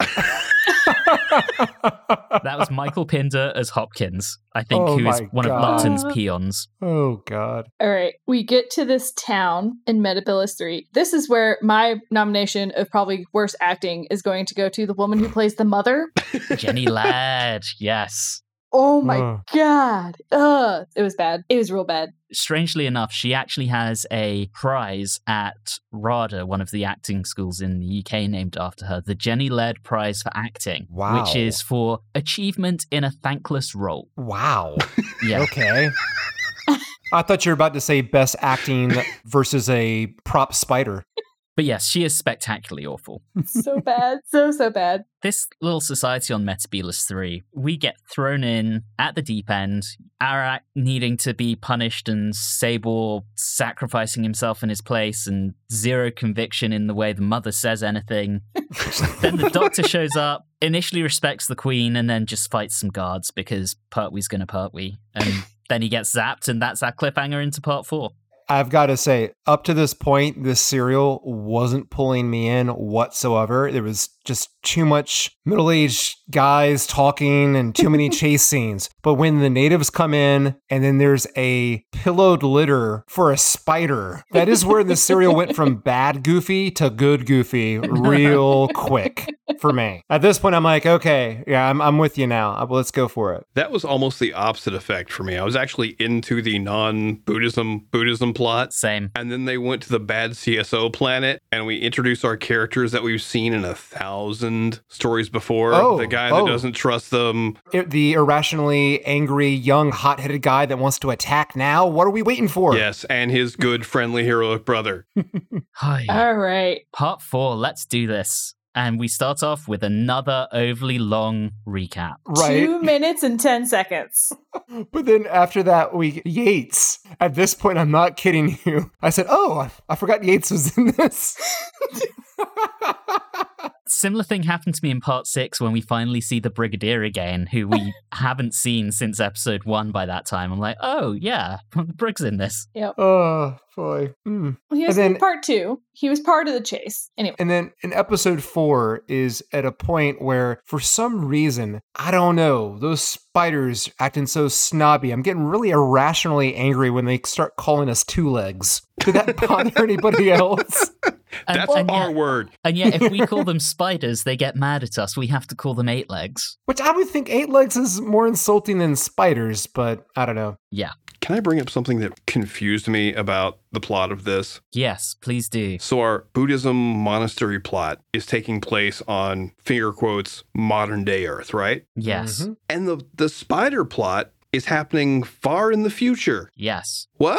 That was Michael Pinder as Hopkins, I think, Oh who is my one of God. Lupton's peons. oh God. All right, we get to this town in Metebelis 3. This is where my nomination of probably worst acting is going to go to the woman who plays the mother. Jenny Laird, yes. Oh my Ugh. god. Ugh. It was bad. It was real bad. Strangely enough, she actually has a prize at RADA, one of the acting schools in the UK named after her, the Jenny Laird Prize for Acting, Wow. which is for achievement in a thankless role. Wow. <laughs> Yeah. Okay. I thought you were about to say best acting versus a prop spider. <laughs> But yes, she is spectacularly awful. <laughs> So bad. So, so bad. This little society on Metebelis 3, we get thrown in at the deep end, Arak needing to be punished and Sabor sacrificing himself in his place and zero conviction in the way the mother says anything. <laughs> then the doctor shows up, initially respects the queen, and then just fights some guards because Pertwee's gonna Pertwee. And then he gets zapped, and that's our cliffhanger into part four. I've got to say, up to this point, this serial wasn't pulling me in whatsoever. There was just too much middle aged guys talking and too many <laughs> chase scenes. But when the natives come in and then there's a pillowed litter for a spider, that is where the serial went from <laughs> bad Goofy to good Goofy real <laughs> quick for me. At this point, I'm like, okay, yeah, I'm, I'm with you now. Uh, Let's go for it. That was almost the opposite effect for me. I was actually into the non-Buddhism Buddhism plot. Same. And then they went to the bad CSO planet and we introduced our characters that we've seen in a thousand stories before. Oh, the guy that oh. doesn't trust them. It- the irrationally angry, young, hot headed guy that wants to attack now. What are we waiting for? Yes, and his good, friendly, heroic brother. <laughs> Hi. All right. Part four, let's do this. And we start off with another overly long recap. Right. Two minutes and 10 seconds. <laughs> But then after that, we Yates. At this point, I'm not kidding you. I said, "Oh, I, I forgot Yates was in this." <laughs> Similar thing happened to me in part six when we finally see the Brigadier again, who we <laughs> haven't seen since episode one by that time. I'm like, oh, yeah, Brig's in this. Yeah. Oh boy. Hmm. He was then- in part two. He was part of the chase. Anyway. And then in episode four is at a point where, for some reason, I don't know, those spiders acting so snobby. I'm getting really irrationally angry when they start calling us two legs. Did that bother <laughs> anybody else? And, That's and our yet, word. and yet, if we <laughs> call them spiders, they get mad at us. We have to call them eight legs. Which I would think eight legs is more insulting than spiders, but I don't know. Yeah. Can I bring up something that confused me about the plot of this? Yes, please do. So, our Buddhism monastery plot is taking place on finger quotes modern day Earth, right? Yes. Mhm. And the, the spider plot is happening far in the future. Yes. What?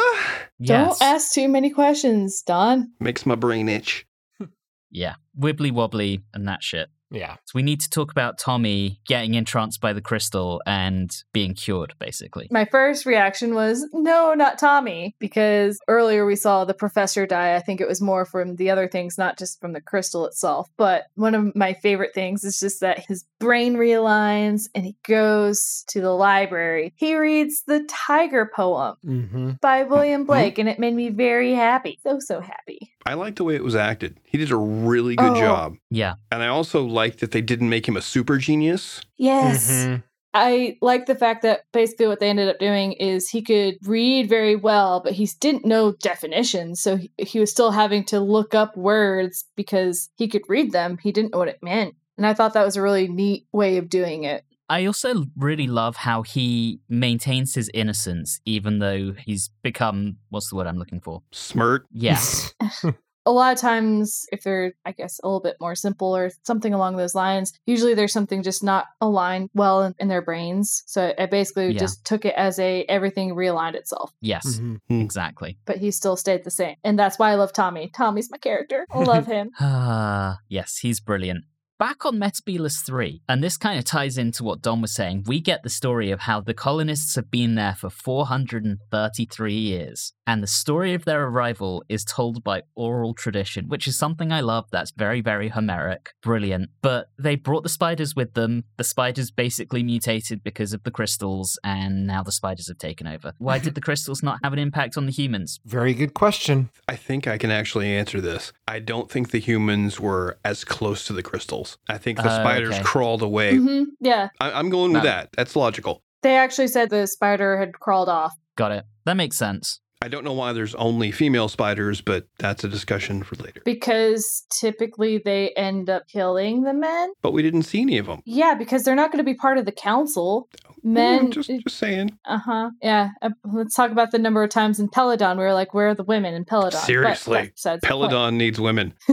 Yes. Don't ask too many questions, Don. Makes my brain itch. <laughs> Yeah. Wibbly wobbly and that shit. Yeah. So we need to talk about Tommy getting entranced by the crystal and being cured, basically. My first reaction was, no, not Tommy, because earlier we saw the professor die. I think it was more from the other things, not just from the crystal itself. But one of my favorite things is just that his brain realigns and he goes to the library. He reads the Tiger poem Mm-hmm. by William Blake, and it made me very happy. So, so happy. I liked the way it was acted. He did a really good Oh. job. Yeah. And I also liked that they didn't make him a super genius. Yes. Mm-hmm. I like the fact that basically what they ended up doing is he could read very well, but he didn't know definitions. So he, he was still having to look up words because he could read them. He didn't know what it meant. And I thought that was a really neat way of doing it. I also really love how he maintains his innocence, even though he's become what's the word I'm looking for? Smirk. Yes. <laughs> <laughs> A lot of times, if they're, I guess, a little bit more simple or something along those lines, usually there's something just not aligned well in, in their brains. So I basically Yeah. just took it as a everything realigned itself. yes. Mm-hmm. Exactly. but he still stayed the same. And that's why I love Tommy. Tommy's my character. I love him. <laughs> Ah, yes, he's brilliant. Back on Metebelis 3, and this kind of ties into what Don was saying, we get the story of how the colonists have been there for 433 years. And the story of their arrival is told by oral tradition, which is something I love. That's very, very Homeric. Brilliant. But they brought the spiders with them. The spiders basically mutated because of the crystals, and now the spiders have taken over. Why did the <laughs> crystals not have an impact on the humans? Very good question. I think I can actually answer this. I don't think the humans were as close to the crystals. I think the Uh, spiders okay. crawled away. hmm Yeah. I- I'm going with No. that. That's logical. They actually said the spider had crawled off. Got it. That makes sense. I don't know why there's only female spiders, but that's a discussion for later. Because typically they end up killing the men. But we didn't see any of them. Yeah, because they're not going to be part of the council. Men. just, just saying. Uh huh. Yeah. Uh, let's talk about the number of times in Peladon we were like, where are the women in Peladon? Seriously, that's besides the point. Peladon needs women. <laughs> <laughs>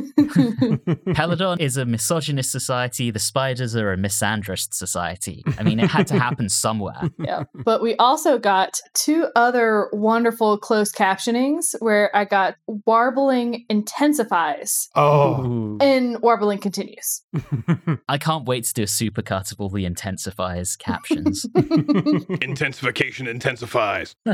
Peladon is a misogynist society. The spiders are a misandrist society. I mean, it had to happen <laughs> somewhere. yeah. But we also got two other wonderful closed captionings where I got warbling intensifies Oh. and warbling continues. <laughs> I can't wait to do a supercut of all the intensifiers captions. <laughs> Intensification intensifies. <laughs>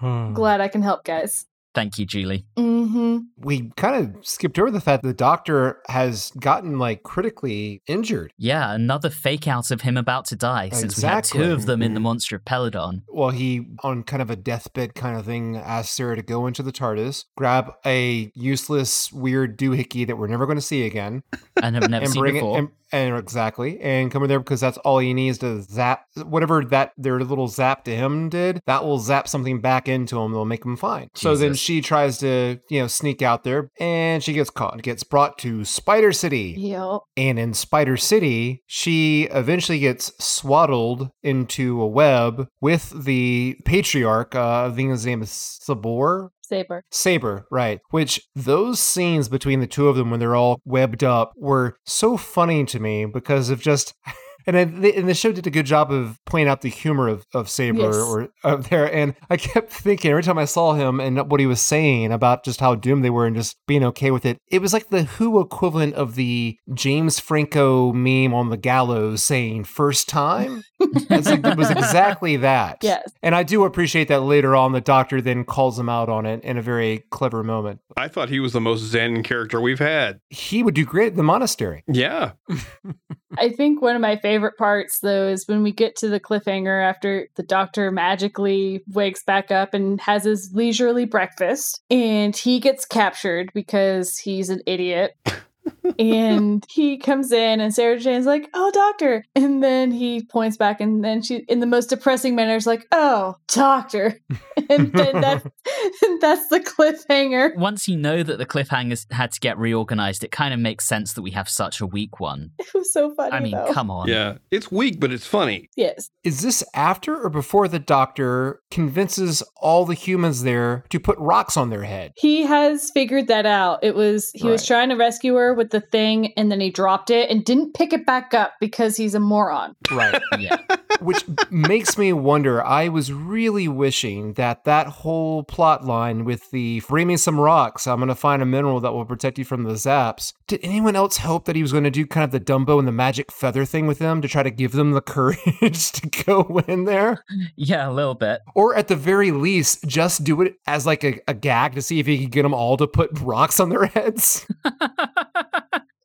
Glad I can help, guys. Thank you, Julie. Mm-hmm. We kind of skipped over the fact that the doctor has gotten like critically injured. Yeah, another fake out of him about to die, since we had two of them in the Monster of Peladon. Well, he, on kind of a deathbed kind of thing, asked Sarah to go into the TARDIS, grab a useless, weird doohickey that we're never going to see again, And have never and seen bring before. it. And, and exactly, and come in there because that's all he needs to zap whatever that their little zap to him did. That will zap something back into him. That'll make him fine. So then she tries to, you know, sneak out there, and she gets caught. Gets brought to Spider City. Yep. And in Spider City, she eventually gets swaddled into a web with the patriarch. Uh, I think his name is Sabor. Saber. Saber, right. Which those scenes between the two of them when they're all webbed up were so funny to me because of just. <laughs> And, I, the- and the show did a good job of pointing out the humor of, of Saber Yes. or of there. And I kept thinking every time I saw him and what he was saying about just how doomed they were and just being okay with it, it was like the Who equivalent of the James Franco meme on the gallows saying first time. It's like- it was exactly that. <laughs> Yes. And I do appreciate that later on the doctor then calls him out on it in a very clever moment. I thought he was the most zen character we've had. He would do great in the monastery. Yeah. <laughs> I think one of my favorite parts, though, is when we get to the cliffhanger after the doctor magically wakes back up and has his leisurely breakfast, and he gets captured because he's an idiot. <laughs> and <laughs> he comes in, and Sarah Jane's like, "Oh, doctor," and then he points back, and then she, in the most depressing manner, is like, "Oh, doctor," <laughs> and then that's <laughs> that's the cliffhanger. Once you know that the cliffhangers had to get reorganized, it kind of makes sense that we have such a weak one. It was so funny. I mean, though. come on. Yeah. It's weak, but it's funny. Yes. Is this after or before the doctor convinces all the humans there to put rocks on their head? He has figured that out. It was he was trying to rescue her with the thing and then he dropped it and didn't pick it back up because he's a moron. Right. Yeah. <laughs> Which makes me wonder. I was really wishing that that whole plot line with the bring me some rocks, I'm going to find a mineral that will protect you from the zaps. Did anyone else hope that he was going to do kind of the Dumbo and the magic feather thing with them to try to give them the <laughs> courage to go in there? Yeah, a little bit. Or at the very least, just do it as like a, a gag to see if he could get them all to put rocks on their <laughs> heads.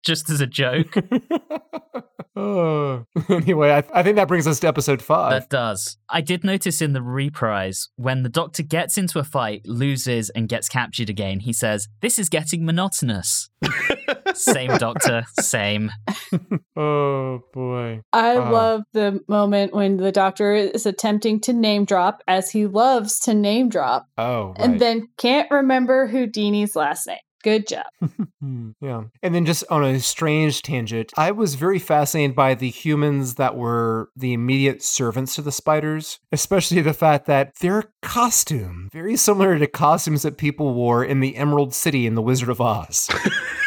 Just as a joke. <laughs> oh. <laughs> Anyway, I, I think that brings us to episode five. That does. I did notice in the reprise, when the doctor gets into a fight, loses, and gets captured again, he says, This is getting monotonous. <laughs> same doctor, same. oh boy. I Ah. love the moment when the doctor is attempting to name drop as he loves to name drop Oh, right. and then can't remember Houdini's last name. Good job. Hmm, yeah. And then just on a strange tangent, I was very fascinated by the humans that were the immediate servants to the spiders, especially the fact that their costume, very similar to costumes that people wore in the Emerald City in The Wizard of Oz. <laughs>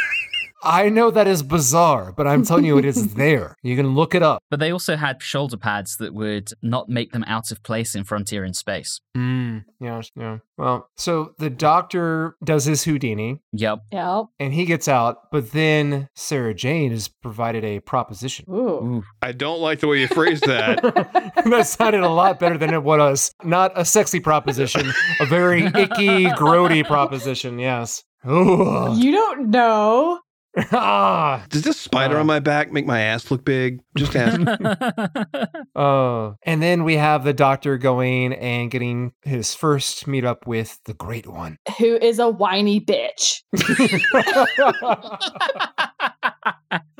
I know that is bizarre, but I'm telling you, it is <laughs> there. You can look it up. But they also had shoulder pads that would not make them out of place in Frontier in Space. Mm, yeah, yeah. Well, so the doctor does his Houdini Yep. Yeah. and he gets out, but then Sarah Jane has provided a proposition. Ooh. Ooh. I don't like the way you phrased that. <laughs> that sounded a lot better than it was. Not a sexy proposition, a very <laughs> icky, grody proposition, yes. Ooh. You don't know. Ah. Does this spider Uh. on my back make my ass look big? Just ask. <laughs> Oh. And then we have the doctor going and getting his first meetup with the Great One. Who is a whiny bitch? <laughs> <laughs>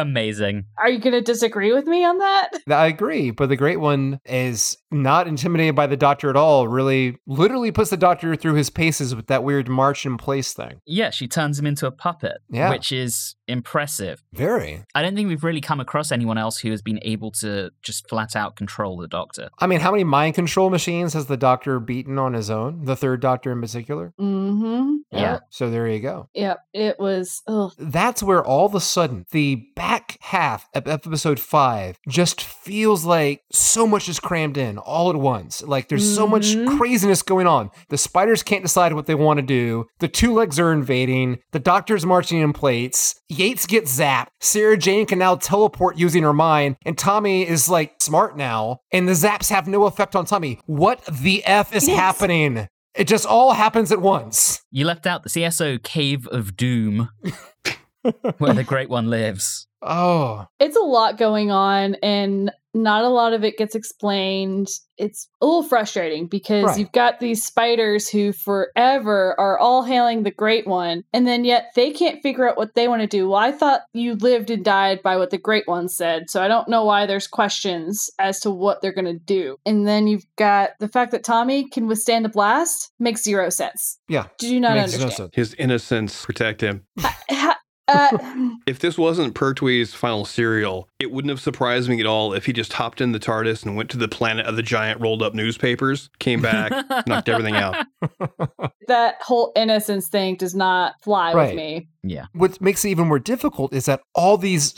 Amazing. Are you going to disagree with me on that? I agree, but the Great One is not intimidated by the doctor at all. Really, literally puts the doctor through his paces with that weird march in place thing. Yeah, she turns him into a puppet, Yeah. which is impressive. Very. I don't think we've really come across anyone else who has been able to just flat out control the doctor. I mean, how many mind control machines has the doctor beaten on his own? The third doctor in particular? Mm-hmm. Yeah. So there you go. Yep. It was. Ugh. That's where all of a sudden the back half of episode five just feels like so much is crammed in all at once. Like there's so much Mhm. craziness going on. The spiders can't decide what they want to do. The two legs are invading. The doctor's marching in plates. Yates gets zapped. Sarah Jane can now teleport using her mind. And Tommy is like smart now. And the zaps have no effect on Tommy. What the F is Yes. happening? It just all happens at once. You left out the CSO Cave of Doom, <laughs> <laughs> where the Great One lives. Oh, It's a lot going on, and not a lot of it gets explained. It's a little frustrating because Right. you've got these spiders who forever are all hailing the Great One, and then yet they can't figure out what they want to do. Well, I thought you lived and died by what the Great One said, so I don't know why there's questions as to what they're going to do. And then you've got the fact that Tommy can withstand a blast makes zero sense. yeah. Do you not Makes no understand? sense. His innocence protect him. Ha- uh, <laughs> If this wasn't Pertwee's final serial, it wouldn't have surprised me at all if he just hopped in the TARDIS and went to the planet of the giant rolled up newspapers, came back, <laughs> knocked everything out. that whole innocence thing does not fly Right. with me. Yeah. What makes it even more difficult is that all these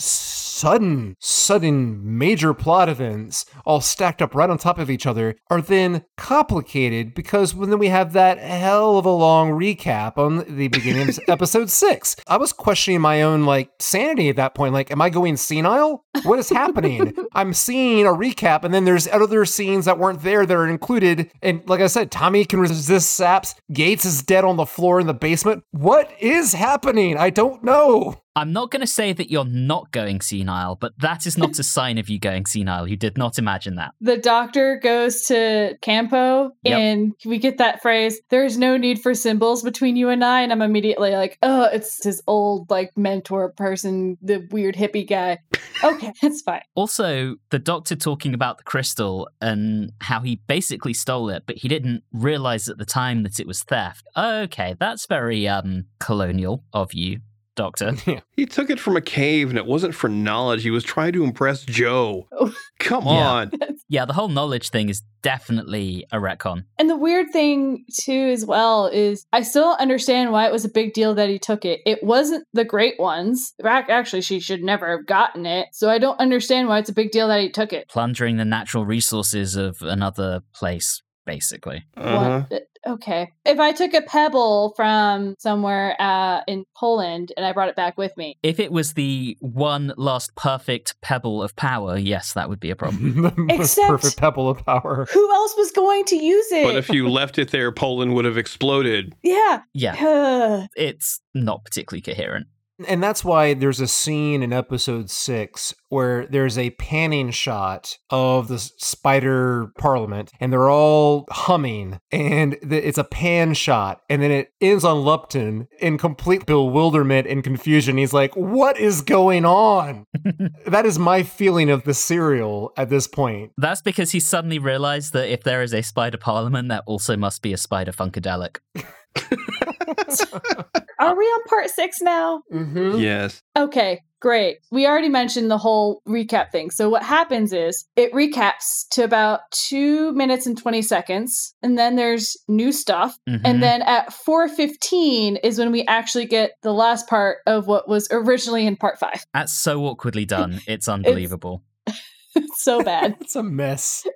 sudden, sudden major plot events, all stacked up right on top of each other, are then complicated because when then we have that hell of a long recap on the beginning of <laughs> episode six. I was questioning my own like sanity at that point. Like, am I going senile? What is happening? <laughs> I'm seeing a recap, and then there's other scenes that weren't there that are included. And like I said, Tommy can resist saps. Yates is dead on the floor in the basement. What is happening? I don't know. I'm not going to say that you're not going senile, but that is not a <laughs> sign of you going senile. You did not imagine that. The doctor goes to K'anpo Yep. and we get that phrase, there's no need for symbols between you and I. And I'm immediately like, oh, it's his old like mentor person, the weird hippie guy. Okay, <laughs> that's fine. Also, the doctor talking about the crystal and how he basically stole it, but he didn't realize at the time that it was theft. Okay, that's very um colonial of you, doctor. <laughs> <laughs> He took it from a cave and it wasn't for knowledge. He was trying to impress Jo. Oh. Come Yeah. on. <laughs> yeah, the whole knowledge thing is definitely a retcon. And the weird thing too as well is I still don't understand why it was a big deal that he took it. It wasn't the great ones. Ac- Actually, she should never have gotten it. So I don't understand why it's a big deal that he took it. Plundering the natural resources of another place, basically. Uh-huh. What? Okay. If I took a pebble from somewhere uh, in Poland and I brought it back with me, If it was the one last perfect pebble of power, yes, that would be a <laughs> problem. the most Except- perfect pebble of power. who else was going to use it? But if you left it there, Poland would have exploded. <laughs> yeah. yeah, <sighs> it's not particularly coherent. And that's why there's a scene in episode six where there's a panning shot of the spider parliament and they're all humming and it's a pan shot and then it ends on Lupton in complete bewilderment and confusion. He's like, what is going on? <laughs> that is my feeling of the serial at this point. That's because he suddenly realized that if there is a spider parliament, there also must be a spider funkadelic. <laughs> <laughs> Are we on part six now? Mm-hmm. Yes. Okay, great. We already mentioned the whole recap thing. So what happens is it recaps to about two minutes and 20 seconds, and then there's new stuff. Mhm. And then at 415 is when we actually get the last part of what was originally in part five. That's so awkwardly done. <laughs> It's unbelievable. It's <laughs> so bad. <laughs> It's a mess.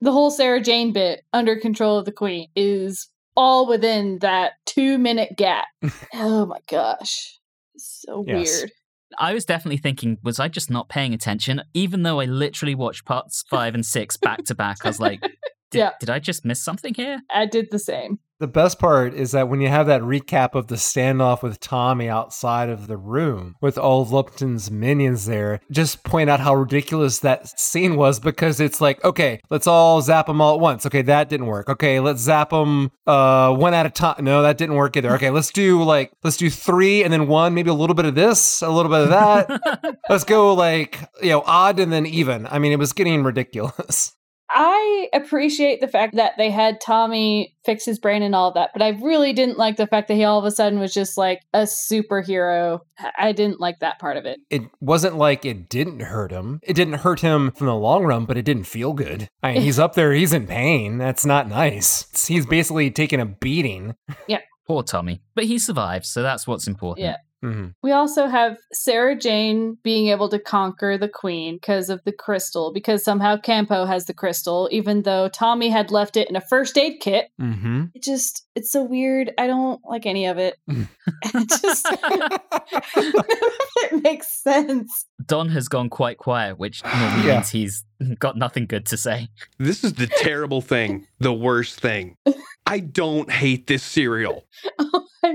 the whole Sarah Jane bit under control of the Queen is all within that two minute gap. <laughs> oh my gosh. So Yes. weird. I was definitely thinking, was I just not paying attention? Even though I literally watched parts five and six back to back, I was like, did, <laughs> Yeah. did I just miss something here? I did the same. The best part is that when you have that recap of the standoff with Tommy outside of the room with all of Lupton's minions there, just point out how ridiculous that scene was because it's like, okay, let's all zap them all at once. Okay, that didn't work. Okay, let's zap them uh, one at a time. No, that didn't work either. Okay, let's do like, let's do three and then one, maybe a little bit of this, a little bit of that. <laughs> let's go like, you know, odd and then even. I mean, it was getting ridiculous. I appreciate the fact that they had Tommy fix his brain and all of that, but I really didn't like the fact that he all of a sudden was just like a superhero. I- I didn't like that part of it. it wasn't like it didn't hurt him. It didn't hurt him from the long run, but it didn't feel good. I mean, he's up there, he's in pain. That's not nice. He's basically taking a beating. Yeah. Poor Tommy. But he survived, so that's what's important. Yeah. Mhm. We also have Sarah Jane being able to conquer the queen because of the crystal, because somehow K'anpo has the crystal, even though Tommy had left it in a first aid kit. Mm-hmm. It just, it's so weird. I don't like any of it. <laughs> it just, <laughs> it makes sense. Don has gone quite quiet, which normally Yeah. means he's got nothing good to say. This is the terrible thing, the worst thing. <laughs> I don't hate this serial. I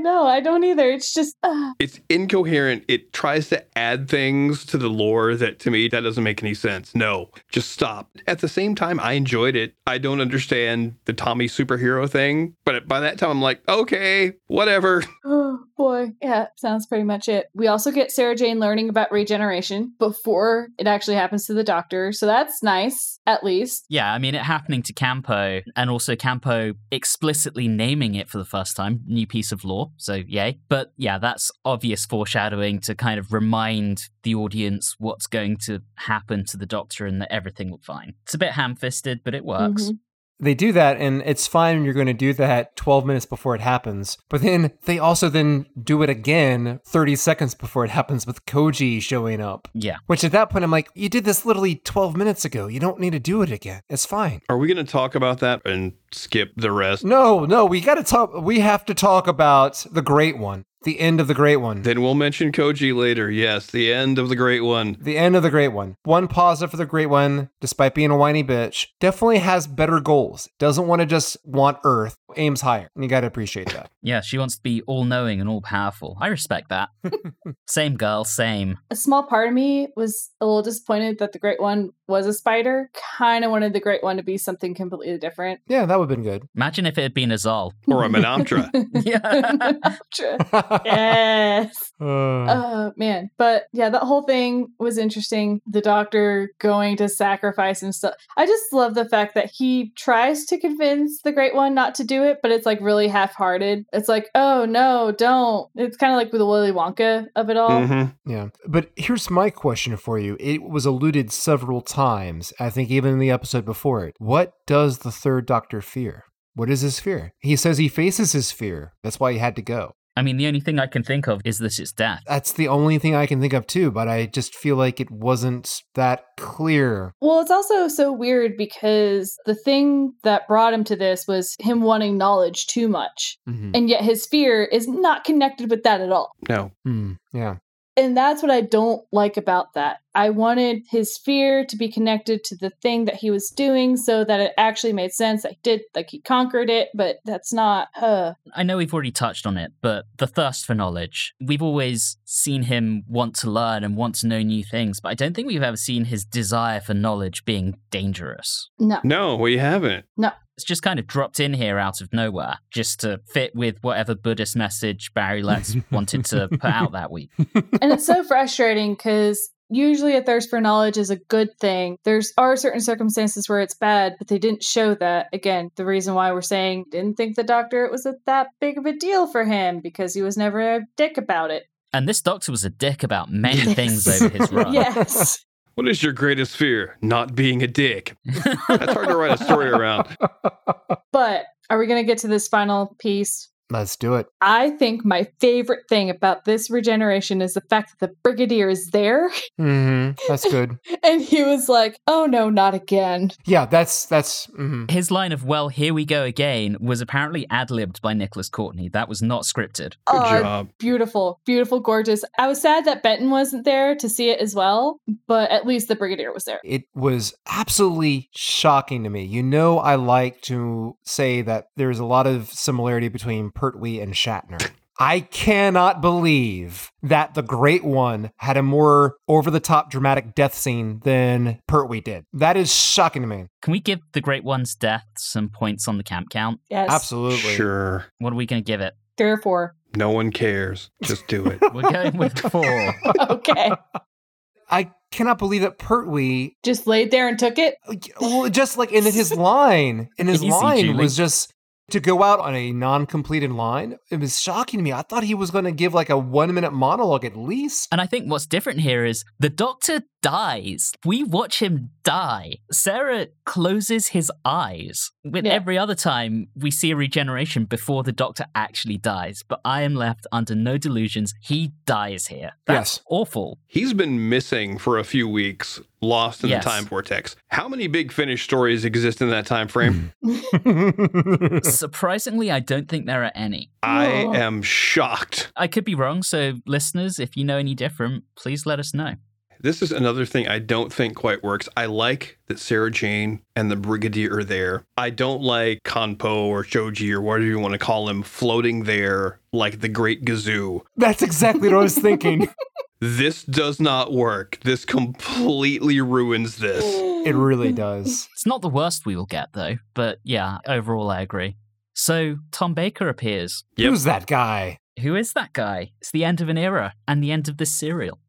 know, I don't either. It's just uh, It's incoherent. It tries to add things to the lore that to me that doesn't make any sense. No, just stop. At the same time, I enjoyed it. I don't understand the Tommy superhero thing, but by that time I'm like, okay, whatever. Boy. Yeah, sounds pretty much it. We also get Sarah Jane learning about regeneration before it actually happens to the doctor. So that's nice, at least. Yeah, I mean, it happening to K'anpo, and also K'anpo explicitly naming it for the first time, new piece of law, so yay. But yeah, that's obvious foreshadowing to kind of remind the audience what's going to happen to the Doctor and that everything will be fine. It's a bit ham fisted, but it works. Mhm. They do that, and it's fine when you're going to do that 12 minutes before it happens. But then they also then do it again 30 seconds before it happens with Cho-je showing up. Yeah. Which at that point, I'm like, you did this literally 12 minutes ago. You don't need to do it again. It's fine. Are we going to talk about that and skip the rest? No, no, we got to talk. We have to talk about the great one, the end of the great one. Then we'll mention Cho-je later. Yes, the end of the great one. The end of the great one. One positive for the great one, despite being a whiny bitch, definitely has better goals. Doesn't want to just want Earth, aims higher. And you got to appreciate that. <laughs> Yeah, she wants to be all knowing and all powerful. I respect that. <laughs> same girl, same. A small part of me was a little disappointed that the Great One was a spider. Kind of wanted the Great One to be something completely different. Yeah, that would have been good. Imagine if it had been Azal. Or a Menamtra. Yeah. <laughs> yes. Uh, Oh man, but yeah, that whole thing was interesting. The doctor going to sacrifice himself. I just love the fact that he tries to convince the Great One not to do it, but it's like really half-hearted. It's like, oh no, don't. It's kind of like with the Willy Wonka of it all. Mm-hmm. yeah. But here's my question for you. It was alluded several times, I think even in the episode before it. What does the third doctor fear? What is his fear? He says he faces his fear. That's why he had to go. I mean, the only thing I can think of is that it's death. That's the only thing I can think of too, but I just feel like it wasn't that clear. Well, it's also so weird because the thing that brought him to this was him wanting knowledge too much. Mhm. And yet his fear is not connected with that at all. No. Hmm, yeah. And that's what I don't like about that. I wanted his fear to be connected to the thing that he was doing so that it actually made sense. I did, like, he conquered it, but that's not, uh, I know we've already touched on it, but the thirst for knowledge. We've always seen him want to learn and want to know new things, but I don't think we've ever seen his desire for knowledge being dangerous. no. No, we haven't. It's just kind of dropped in here out of nowhere, just to fit with whatever Buddhist message Barry Letts <laughs> wanted to put out that week. and it's so frustrating because usually a thirst for knowledge is a good thing. There's are certain circumstances where it's bad, but they didn't show that. Again, the reason why we're saying didn't think the doctor it was a, that big of a deal for him because he was never a dick about it. And this doctor was a dick about many Yes. things over his <laughs> run. Yes. What is your greatest fear? Not being a dick. That's hard to write a story around. <laughs> but are we going to get to this final piece? Let's do it. I think my favorite thing about this regeneration is the fact that the brigadier is there hmm That's good. <laughs> and he was like, "Oh no, not again." Yeah, that's that's. mhm. His line of, well, here we go again, was apparently ad libbed by Nicholas Courtney. That was not scripted. Good Oh, job. beautiful, beautiful, gorgeous. I was sad that Benton wasn't there to see it as well, but at least the brigadier was there. It was absolutely shocking to me. You know, I like to say that there's a lot of similarity between Pertwee and Shatner. I cannot believe that the Great One had a more over the top dramatic death scene than Pertwee did. That is shocking to me. Can we give the Great One's death some points on the camp count? Yes, Absolutely. Sure. What are we going to give it? three or four. No one cares. Just do it. <laughs> We're going with four. <laughs> Okay, I cannot believe that Pertwee, just laid there and took it. well, just like in his <laughs> line, in his Easy, line Julie. was just to go out on a non-completed line. It was shocking to me. I thought he was going to give like a one-minute monologue at least. And I think what's different here is the doctor dies. We watch him die. Sarah closes his eyes. With Yeah. every other time, we see a regeneration before the doctor actually dies. But I am left under no delusions. He dies here. That's Yes. awful. He's been missing for a few weeks, lost in Yes. the time vortex. How many big finish stories exist in that time frame? <laughs> <laughs> <laughs> Surprisingly, I don't think there are any. I Oh. am shocked. I could be wrong, so listeners, if you know any different, please let us know. This is another thing I don't think quite works. I like that Sarah Jane and the Brigadier are there. I don't like K'anpo or Cho-je or whatever you want to call him floating there like the Great Gazoo. That's exactly what I was thinking. <laughs> <laughs> This does not work. This completely ruins this. <gasps> It really does. It's not the worst we will get, though, but yeah, overall, I agree. So, Tom Baker appears. Yep. Who's that guy? Who is that guy? It's the end of an era and the end of this serial.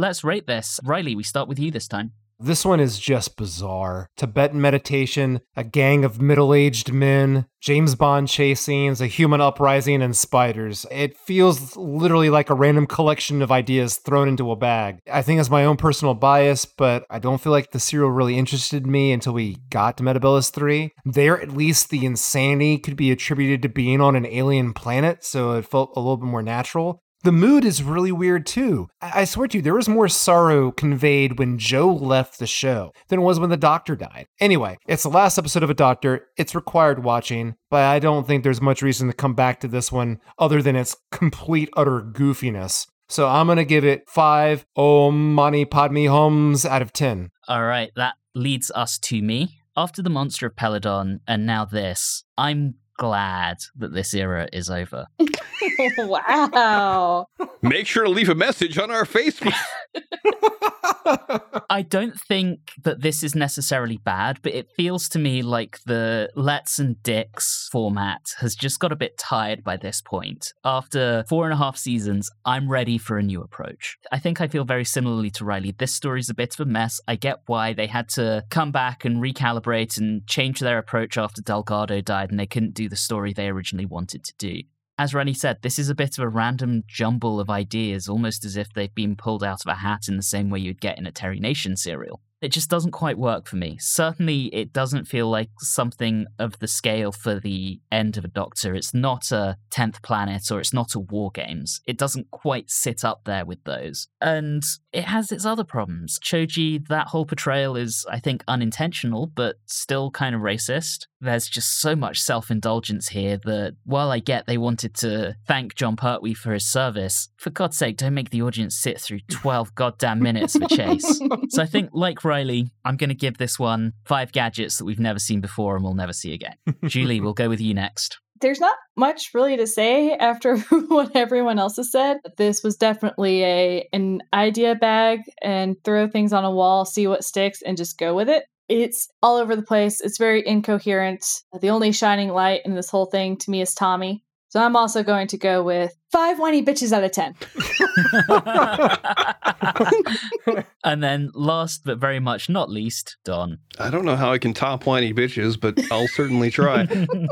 Let's rate this. Riley, we start with you this time. This one is just bizarre. Tibetan meditation, a gang of middle aged men, James Bond chase scenes, a human uprising, and spiders. It feels literally like a random collection of ideas thrown into a bag. I think it's my own personal bias, but I don't feel like the serial really interested me until we got to Metebelis 3. There, at least, the insanity could be attributed to being on an alien planet, so it felt a little bit more natural. The mood is really weird too. I, I swear to you, there was more sorrow conveyed when Jo left the show than it was when the doctor died. Anyway, it's the last episode of A Doctor. It's required watching, but I don't think there's much reason to come back to this one other than its complete, utter goofiness. So I'm going to give it five oh Om Mani Padme Hums out of 10. All right, that leads us to me. After the monster of Peladon and now this, I'm glad that this era is over. <laughs> wow. Make sure to leave a message on our Facebook. <laughs> <laughs> I don't think that this is necessarily bad, but it feels to me like the Letts and Dicks format has just got a bit tired by this point. After four and a half seasons, I'm ready for a new approach. I think I feel very similarly to Riley. This story's a bit of a mess. I get why they had to come back and recalibrate and change their approach after Delgado died and they couldn't do the story they originally wanted to do as Rennie said, this is a bit of a random jumble of ideas, almost as if they've been pulled out of a hat in the same way you'd get in a Terry Nation serial. It just doesn't quite work for me. Certainly, it doesn't feel like something of the scale for the end of a Doctor. It's not a 10th Planet or it's not a War Games. It doesn't quite sit up there with those. And it has its other problems. Cho-je, that whole portrayal is, I think, unintentional, but still kind of racist. There's just so much self indulgence here that while I get they wanted to thank Jon Pertwee for his service, for God's sake, don't make the audience sit through 12 goddamn minutes of a chase. <laughs> so I think, like Riley, I'm going to give this one five gadgets that we've never seen before and we'll never see again. <laughs> Julie, we'll go with you next. There's not much really to say after <laughs> what everyone else has said. This was definitely a an idea bag and throw things on a wall, see what sticks, and just go with it. It's all over the place. It's very incoherent. The only shining light in this whole thing to me is Tommy. So I'm also going to go with five whiny bitches out of ten. <laughs> <laughs> and then, last but very much not least, Don. I don't know how I can top whiny bitches, but I'll certainly try.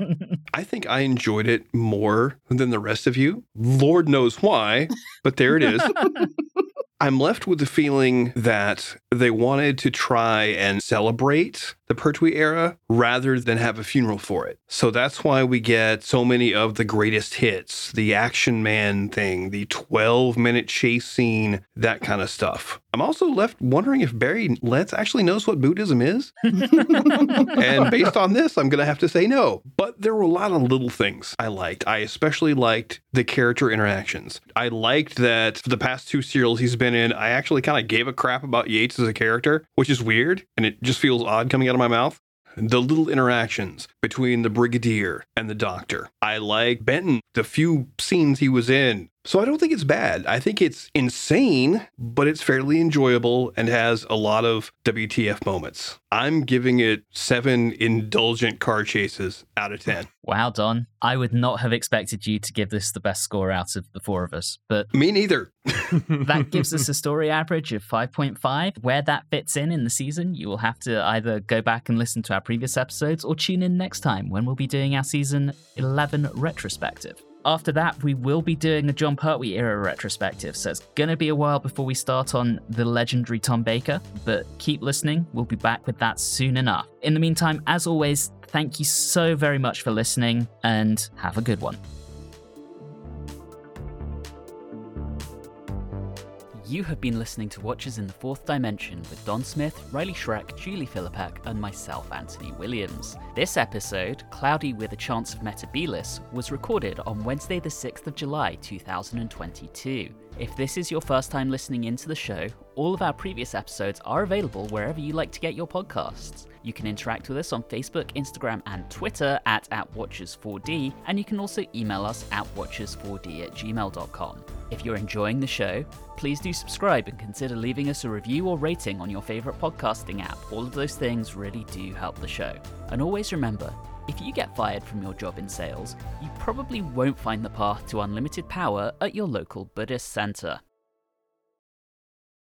<laughs> I think I enjoyed it more than the rest of you. Lord knows why, but there it is. <laughs> I'm left with the feeling that they wanted to try and celebrate the Pertwee era rather than have a funeral for it. So that's why we get so many of the greatest hits, the Action Man thing, the 12 minute chase scene, that kind of stuff. I'm also left wondering if Barry Letts actually knows what Buddhism is. <laughs> and based on this, I'm going to have to say no. But there were a lot of little things I liked. I especially liked the character interactions. I liked that for the past two serials he's been in, I actually kind of gave a crap about Yates as a character, which is weird. And it just feels odd coming out of my mouth. The little interactions between the Brigadier and the Doctor. I like Benton, the few scenes he was in. So I don't think it's bad. I think it's insane, but it's fairly enjoyable and has a lot of WTF moments. I'm giving it seven indulgent car chases out of 10. <laughs> Wow, Don. I would not have expected you to give this the best score out of the four of us, but Me neither. <laughs> that gives us a story average of 5.5. Where that fits in in the season, you will have to either go back and listen to our previous episodes or tune in next time when we'll be doing our season 11 retrospective. After that, we will be doing a Jon Pertwee era retrospective, so it's gonna be a while before we start on the legendary Tom Baker, but keep listening, we'll be back with that soon enough. In the meantime, as always, thank you so very much for listening and have a good one. You have been listening to Watchers in the Fourth Dimension with Don Smith, Riley Schreck, Julie Philippek, and myself, Anthony Williams. This episode, Cloudy with a Chance of Metebelis, was recorded on Wednesday, the 6th of July, 2022. If this is your first time listening into the show, all of our previous episodes are available wherever you like to get your podcasts. You can interact with us on Facebook, Instagram, and Twitter at, at Watchers4D, and you can also email us at watchers4d at gmail.com. If you're enjoying the show, please do subscribe and consider leaving us a review or rating on your favourite podcasting app. All of those things really do help the show. And always remember, if you get fired from your job in sales, you probably won't find the path to unlimited power at your local Buddhist center.